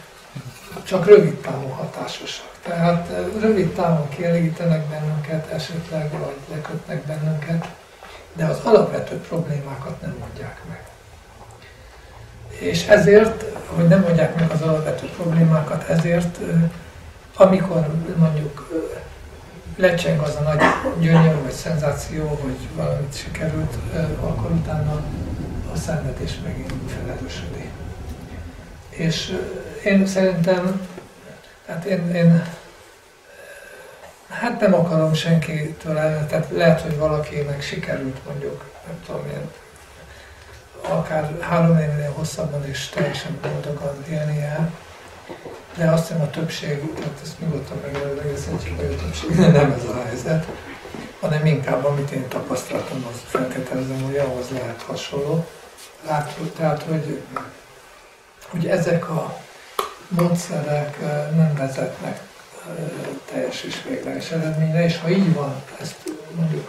csak rövid távon hatásosak. Tehát rövid távon kielégítenek bennünket, esetleg, vagy lekötnek bennünket, de az alapvető problémákat nem mondják meg. És ezért, hogy nem mondják meg az alapvető problémákat, ezért amikor mondjuk lecseng az a nagy gyönyör, vagy szenzáció, hogy valamit sikerült, akkor utána a szenvedés megint felerősödik. És én szerintem, hát én, én hát nem akarom senkitől el, tehát lehet, hogy valakinek sikerült mondjuk, nem tudom én, akár három évnél hosszabban is teljesen boldogan élni el. De azt hiszem a többség, tehát ezt nyugodtan megelőlegezhetjük, hogy a többség nem ez a helyzet, hanem inkább amit én tapasztaltam, az feltételezem, hogy ahhoz lehet hasonló. Látjuk, tehát, hogy, hogy ezek a módszerek nem vezetnek teljes és végleges eredményre, és ha így van, ezt mondjuk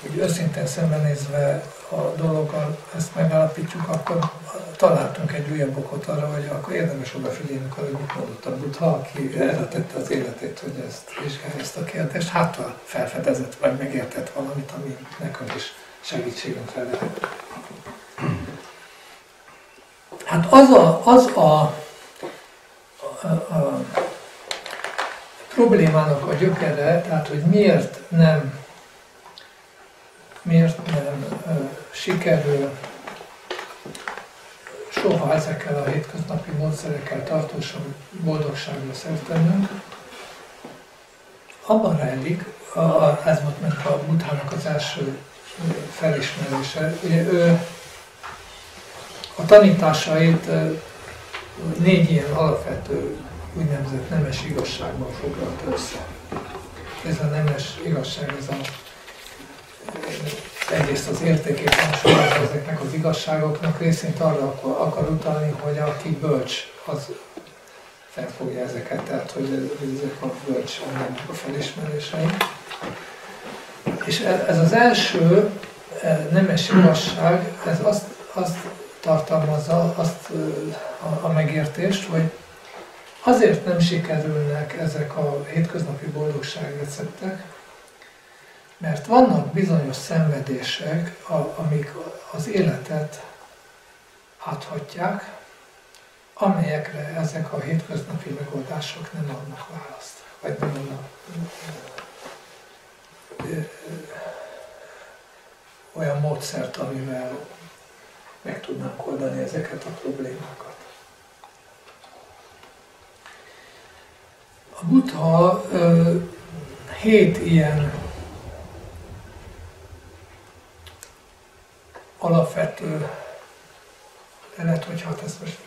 hogy őszintén szembenézve a dologgal ezt megállapítjuk, akkor találtunk egy újabb okot arra, hogy akkor érdemes odafigyelni, hogy mit mondott a Buddha, aki erre tette az életét, hogy ezt vizsgálja ezt a kérdést. Hát felfedezett, vagy megértett valamit, ami nekünk is segítségünkre lehet. Hát az a, az a, a, problémának a gyökere, tehát hogy miért nem miért nem sikerül soha ezekkel a hétköznapi módszerekkel tartósan boldogságra szertennünk, abban rejlik, a, ez volt meg a Buddhának az első felismerése. Ugye ő a tanításait négy ilyen alapvető úgynevezett nemes igazságban foglalta össze. Ez a nemes igazság, ez a egyrészt az értékét hangsúlyozza ezeknek az igazságoknak, részint arra akar utalni, hogy aki bölcs, az felfogja ezeket, tehát hogy ezek a bölcs a felismerései. És e, ez az első e, nemes igazság, ez azt, azt tartalmazza, azt a, megértést, hogy azért nem sikerülnek ezek a hétköznapi boldogság receptek, mert vannak bizonyos szenvedések, amik az életet áthatják, amelyekre ezek a hétköznapi megoldások nem adnak választ, vagy nem adnak olyan módszert, amivel meg tudnánk oldani ezeket a problémákat. A Buddha hét ilyen alapvető lehet, hogy hát ezt most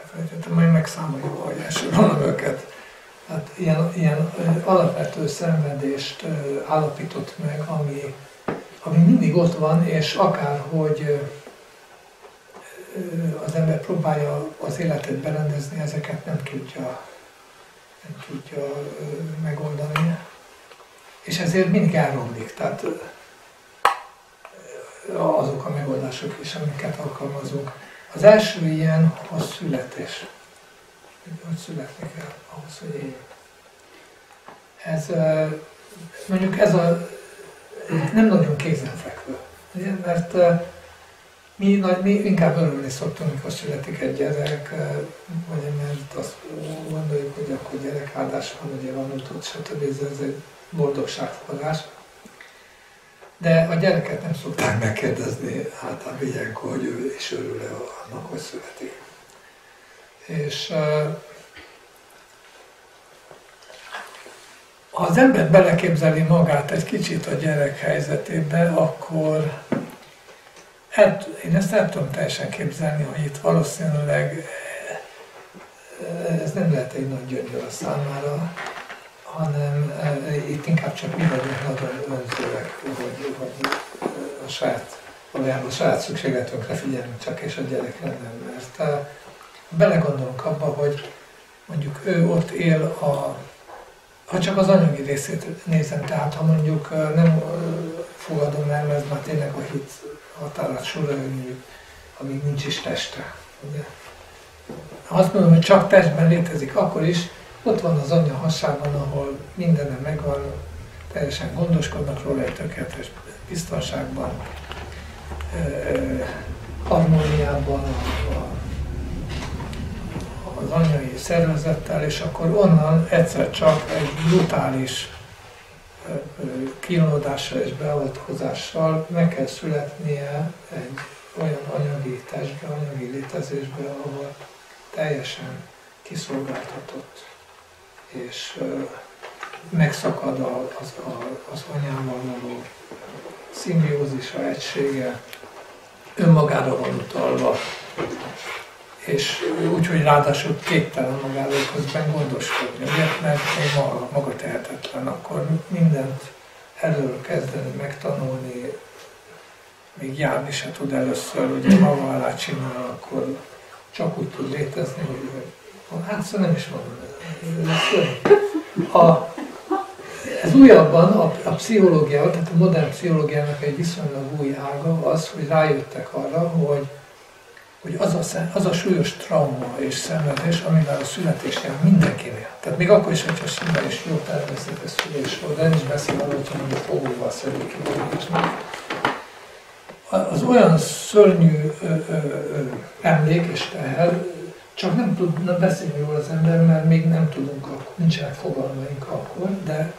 elfelejtettem, majd megszámoljuk, hogy elsorolom őket. Hát ilyen, ilyen alapvető szenvedést állapított meg, ami, ami mindig ott van, és akárhogy az ember próbálja az életet berendezni, ezeket nem tudja, nem tudja megoldani. És ezért mindig elromlik. Tehát azok a megoldások is, amiket alkalmazunk. Az első ilyen a születés. Hogy születni kell ahhoz, hogy élj. Ez, mondjuk ez a nem nagyon kézenfekvő. Mert mi, nagy, mi inkább örülni szoktunk, amikor születik egy gyerek, vagy mert azt gondoljuk, hogy akkor gyerekáldás van, ugye van utód, stb. Ez egy boldogságforrás. De a gyereket nem szokták megkérdezni általában ilyenkor, hogy ő is örül-e annak, hogy születik. És ha az ember beleképzeli magát egy kicsit a gyerek helyzetébe, akkor hát, én ezt el tudom teljesen képzelni, hogy itt valószínűleg ez nem lehet egy nagy gyöngyör a számára, hanem uh, itt inkább csak mi vagyunk nagyon önzőek, hogy, hogy a saját, valójában a saját szükségletünkre figyelünk csak, és a gyerekre nem. Mert belegondolunk abba, hogy mondjuk ő ott él a ha csak az anyagi részét nézem, tehát ha mondjuk nem fogadom el, mert már tényleg a hit határát sorra amíg nincs is teste. Ugye? Ha azt mondom, hogy csak testben létezik, akkor is ott van az anya hasában, ahol mindenem megvan, teljesen gondoskodnak róla egy tökéletes biztonságban, harmóniában az anyai szervezettel, és akkor onnan egyszer csak egy brutális kínlódással és beavatkozással meg kell születnie egy olyan anyagi testbe, anyagi létezésbe, ahol teljesen kiszolgáltatott és megszakad az, az anyával való szimbiózisa, egysége, önmagára van utalva, és úgy, hogy ráadásul képtelen magáról közben gondoskodni, mert, mert még maga, maga tehetetlen, akkor mindent elől kezdeni, megtanulni, még járni se tud először, ugye? Maga alá csinál, akkor csak úgy tud létezni, hogy hát szóval nem is mondom, a, ez újabban a, a pszichológia, tehát a modern pszichológiának egy viszonylag új ága az, hogy rájöttek arra, hogy, hogy az, a, az a súlyos trauma és szenvedés, amivel a születés jár mindenkinél. Tehát még akkor is, hogyha sima és jó természetes szülés volt, de nem is beszél arról, hogy mondjuk fogóval szölik az olyan szörnyű ö, ö, ö, emlék és teher, csak nem tudna beszélni róla az ember, mert még nem tudunk, nincsenek fogalmaink akkor, de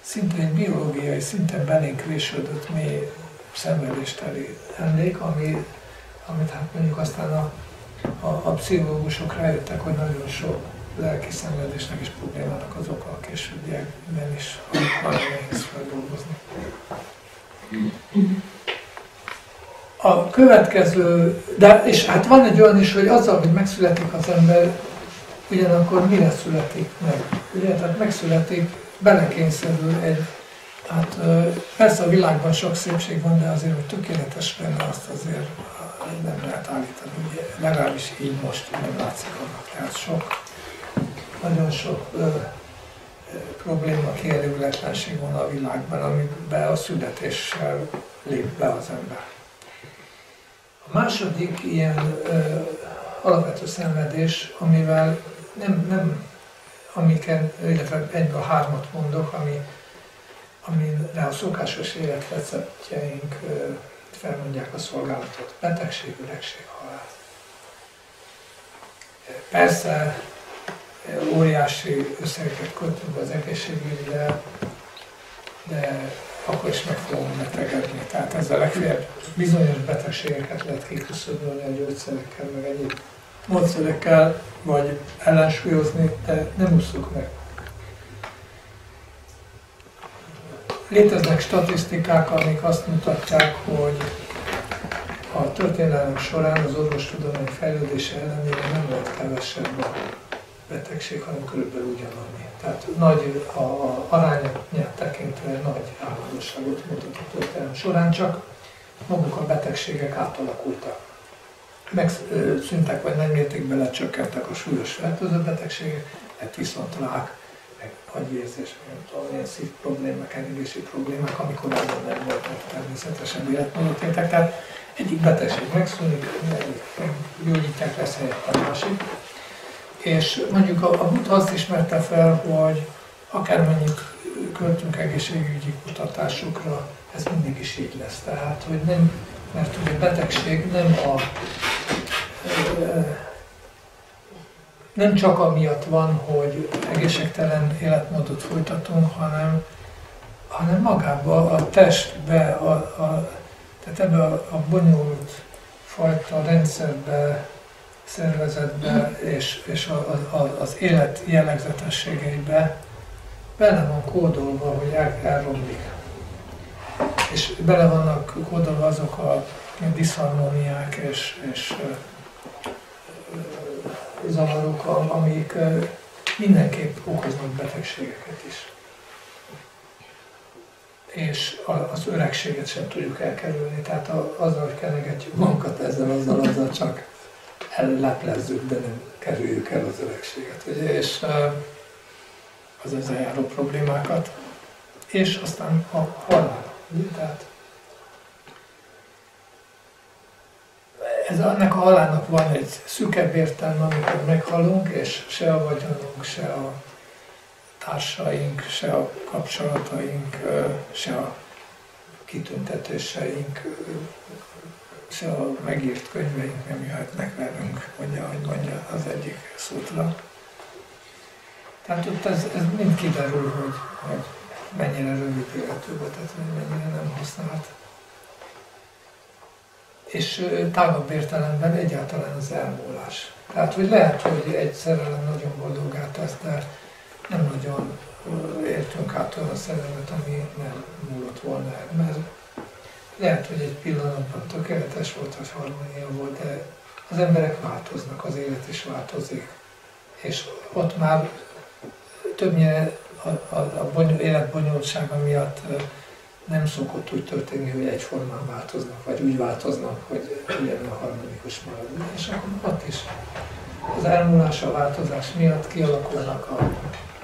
szinte egy biológiai, szinte belénk vésődött mély szenvedésteli emlék, ami, amit hát mondjuk aztán a, a, a pszichológusok rájöttek, hogy nagyon sok lelki szenvedésnek és problémának az oka a későbbiekben is nagyon nehéz feldolgozni. A következő, de és hát van egy olyan is, hogy azzal, hogy megszületik az ember, ugyanakkor mire születik meg? Ugye, tehát megszületik, belekényszerül egy Hát persze a világban sok szépség van, de azért, hogy tökéletes lenne, azt azért nem lehet állítani. Ugye, legalábbis így most nem látszik annak. Tehát sok, nagyon sok ö, ö, probléma, kielégületlenség van a világban, amiben a születéssel lép be az ember. A második ilyen ö, alapvető szenvedés, amivel nem, nem amiken, illetve egybe a hármat mondok, ami, amire a szokásos életreceptjeink felmondják a szolgálatot. Betegség, üregség, halál. Persze óriási összegeket költünk az egészségügyre, de akkor is meg fogunk betegedni. Tehát ezzel legfeljebb bizonyos betegségeket lehet kiküszöbölni a gyógyszerekkel, meg egyéb módszerekkel, vagy ellensúlyozni, de nem úszuk meg. Léteznek statisztikák, amik azt mutatják, hogy a történelem során az orvostudomány fejlődése ellenére nem lett kevesebb a betegség, hanem körülbelül ugyanannyi. Tehát nagy a, a arányát tekintve nagy állandóságot mutat a történelem során, csak maguk a betegségek átalakultak. Megszűntek, vagy nagy mértékben lecsökkentek a súlyos fertőző betegségek, mert viszont rák, meg agyvérzés, nem tudom, ilyen szív problémák, elégési problémák, amikor nagyon nem voltak természetesen életmódot éltek. Tehát egyik betegség megszűnik, gyógyítják lesz helyett a másik. És mondjuk a, a Buddha azt ismerte fel, hogy akármennyit költünk egészségügyi kutatásokra, ez mindig is így lesz. Tehát, hogy nem, mert ugye betegség nem a nem csak amiatt van, hogy egészségtelen életmódot folytatunk, hanem, hanem magába, a testbe, a, a, tehát ebbe a, a bonyolult fajta rendszerbe, szervezetbe és, és a, a, az élet jellegzetességeibe bele van kódolva, hogy el, elromlik. És bele vannak kódolva azok a diszharmóniák és, és zavarok, amik mindenképp okoznak betegségeket is. És az öregséget sem tudjuk elkerülni, tehát azzal, hogy kenegetjük magunkat ezzel, azzal, azzal csak elleplezzük, de nem kerüljük el az öregséget. Ugye? És az ezzel járó problémákat. És aztán a halál. Tehát ez ennek a halálnak van egy szükebb értelme, amikor meghalunk, és se a vagyonunk, se a társaink, se a kapcsolataink, se a kitüntetéseink, se a megírt könyveink nem jöhetnek velünk, mondja, hogy mondja az egyik szótra. Tehát ott ez, ez mind kiderül, hogy, hogy mennyire rövid életű volt, tehát mennyire nem használt és tágabb értelemben egyáltalán az elmúlás. Tehát, hogy lehet, hogy egy szerelem nagyon boldogá tesz, de nem nagyon értünk át olyan szerelmet, ami nem múlott volna el, mert lehet, hogy egy pillanatban tökéletes volt, vagy harmónia volt, de az emberek változnak, az élet is változik. És ott már többnyire a, a, a bonyol, élet bonyolultsága miatt nem szokott úgy történni, hogy egyformán változnak, vagy úgy változnak, hogy ugyanolyan harmonikus marad. És akkor ott is az elmúlás, a változás miatt kialakulnak a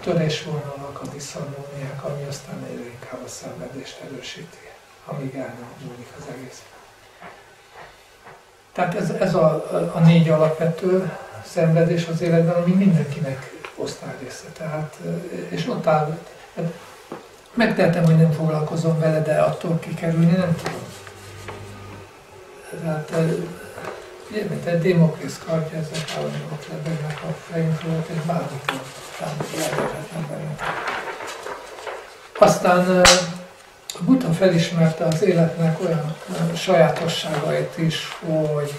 törésvonalak, a diszharmóniák, ami aztán egyre inkább a szenvedést erősíti, amíg el nem múlik az egész. Tehát ez, ez a, a négy alapvető szenvedés az életben, ami mindenkinek osztályrésze. Tehát, és ott áll, Megtehetem, hogy nem foglalkozom vele, de attól kikerülni nem tudom. Tehát, ugye, mint egy Démokrész kardja, ezek állandóan ott lebegnek a fejünk fölött, és bármikor elérhetnek bennünket. Aztán a Buddha felismerte az életnek olyan sajátosságait is, hogy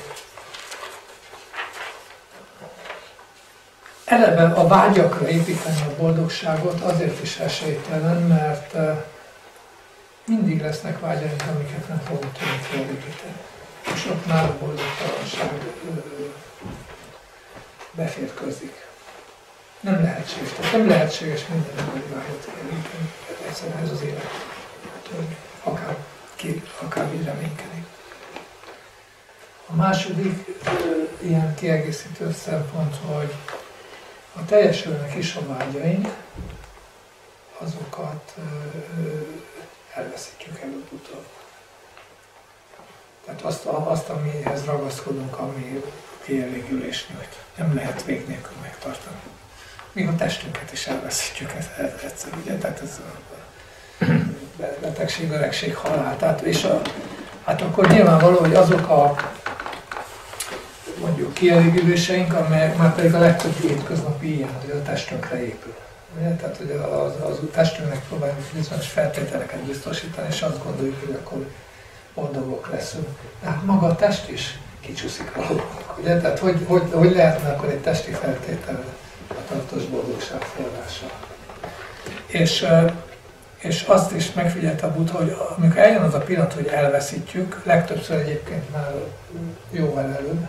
eleve a vágyakra építeni a boldogságot azért is esélytelen, mert mindig lesznek vágyaink, amiket nem fogunk tudni felépíteni. És ott már a boldogtalanság beférkőzik. Nem lehetséges. Tehát nem lehetséges minden emberi vágyat kielégíteni. Egyszerűen ez az élet akár, ki, akár reménykedik. A második ilyen kiegészítő szempont, hogy a teljesülnek is a vágyaink, azokat elveszítjük előbb-utóbb. Tehát azt, azt, amihez ragaszkodunk, ami kielégülés nyújt. Nem lehet vég nélkül megtartani. Még a testünket is elveszítjük ez, ez, egyszer, ugye? Tehát ez a betegség, öregség, halál. Tehát, és a, hát akkor nyilvánvaló, hogy azok a mondjuk kielégüléseink, amelyek már pedig a legtöbb hétköznapi ilyen, hogy a testünkre épül. Ugye? Tehát, hogy az, az testünknek próbáljuk bizonyos feltételeket biztosítani, és azt gondoljuk, hogy akkor boldogok leszünk. De hát maga a test is kicsúszik valóban. Ugye? Tehát hogy, hogy, hogy lehetne akkor egy testi feltétel a tartós boldogság forrása? És, és azt is megfigyelte a Buddha, hogy amikor eljön az a pillanat, hogy elveszítjük, legtöbbször egyébként már jóval előbb,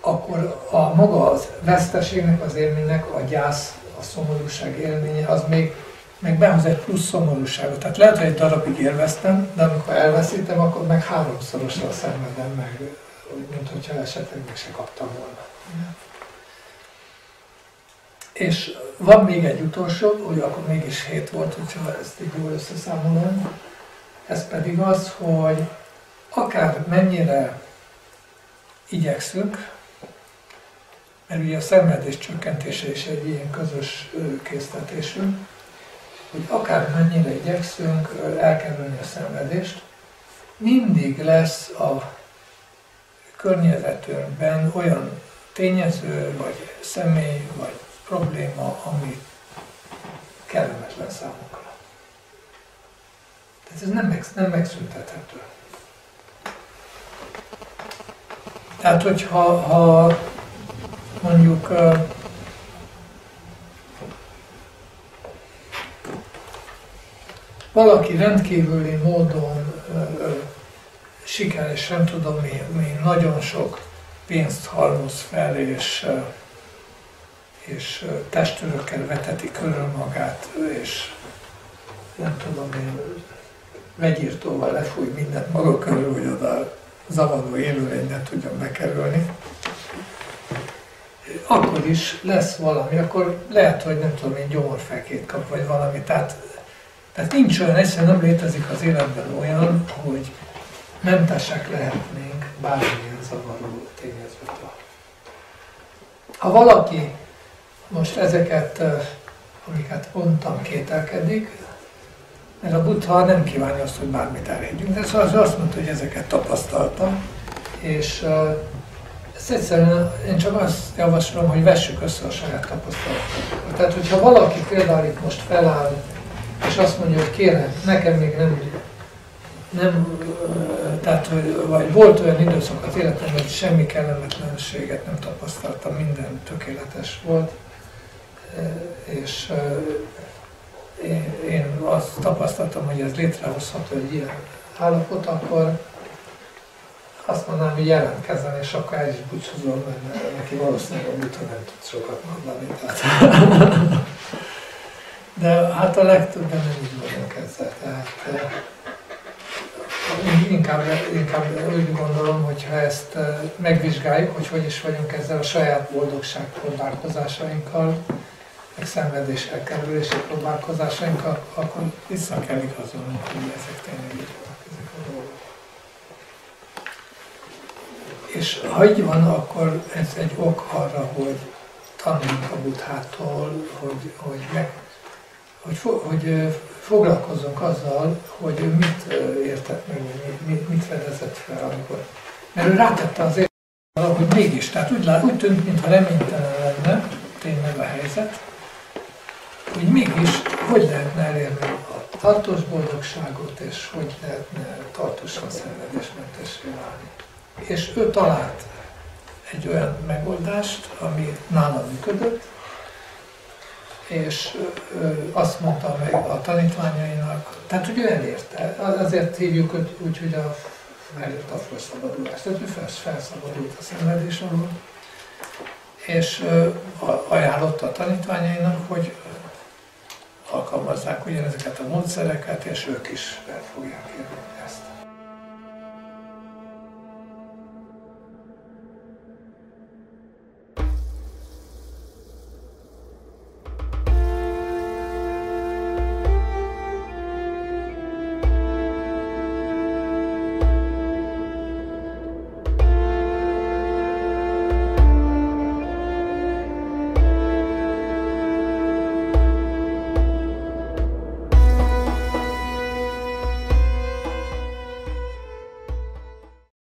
akkor a maga az veszteségnek, az élménynek, a gyász, a szomorúság élménye, az még, még behoz egy plusz szomorúságot. Tehát lehet, hogy egy darabig élveztem, de amikor elveszítem, akkor meg háromszorosra szenvedem meg, mint hogyha esetleg meg se kaptam volna. És van még egy utolsó, hogy akkor mégis hét volt, hogyha ezt így jól összeszámolom. Ez pedig az, hogy akár mennyire igyekszünk, mert ugye a szenvedés csökkentése is egy ilyen közös késztetésünk, hogy akár mennyire igyekszünk elkerülni a szenvedést, mindig lesz a környezetünkben olyan tényező, vagy személy, vagy probléma, ami kellemetlen számunkra. Tehát ez nem, meg, nem megszüntethető. Tehát, hogyha ha mondjuk valaki rendkívüli módon sikeres, nem tudom mi, mi nagyon sok pénzt halmoz fel, és, és testőrökkel veteti körül magát, és nem tudom én, vegyírtóval lefúj mindent maga körül, hogy oda zavaró élőlény ne tudjon bekerülni akkor is lesz valami, akkor lehet, hogy nem tudom én gyomorfekét kap, vagy valami. Tehát, tehát nincs olyan, egyszerűen nem létezik az életben olyan, hogy mentesek lehetnénk bármilyen zavaró tényezőtől. Ha valaki most ezeket, amiket mondtam, kételkedik, mert a Buddha nem kívánja azt, hogy bármit elhiggyünk, de szóval azt mondta, hogy ezeket tapasztalta, és ezt egyszerűen én csak azt javaslom, hogy vessük össze a saját tapasztalatokat. Tehát, hogyha valaki például itt most feláll, és azt mondja, hogy kérem, nekem még nem, nem tehát, hogy, vagy volt olyan időszak az életemben, hogy semmi kellemetlenséget nem tapasztaltam, minden tökéletes volt, és én, én azt tapasztaltam, hogy ez létrehozható egy ilyen állapot, akkor azt mondanám, hogy jelentkezzen, és akkor el is búcsúzom, mert neki valószínűleg a búcsú nem tud sokat mondani. Tehát. De hát a legtöbben nem így vagyunk ezzel. Tehát, inkább, inkább úgy gondolom, hogy ha ezt megvizsgáljuk, hogy hogy is vagyunk ezzel a saját boldogság próbálkozásainkkal, meg szenvedés elkerülési próbálkozásainkkal, akkor vissza kell igazolnunk, hogy ezek tényleg így És ha van, akkor ez egy ok arra, hogy tanuljunk a buthától, hogy, hogy, meg, hogy, hogy foglalkozzunk azzal, hogy ő mit értett meg, mit, mit fedezett fel, amikor. Mert ő rátette az életre, hogy mégis, tehát úgy, lát, úgy tűnt, mintha reménytelen lenne tényleg a helyzet, hogy mégis hogy lehetne elérni a tartós boldogságot, és hogy lehetne tartósan szenvedésmentessé válni és ő talált egy olyan megoldást, ami nála működött, és azt mondta meg a tanítványainak, tehát hogy ő elérte, azért hívjuk őt úgy, hogy a, elérte a felszabadulást, tehát ő felszabadult a szenvedés alól, és ajánlotta a tanítványainak, hogy alkalmazzák ugyanezeket a módszereket, és ők is el fogják érni.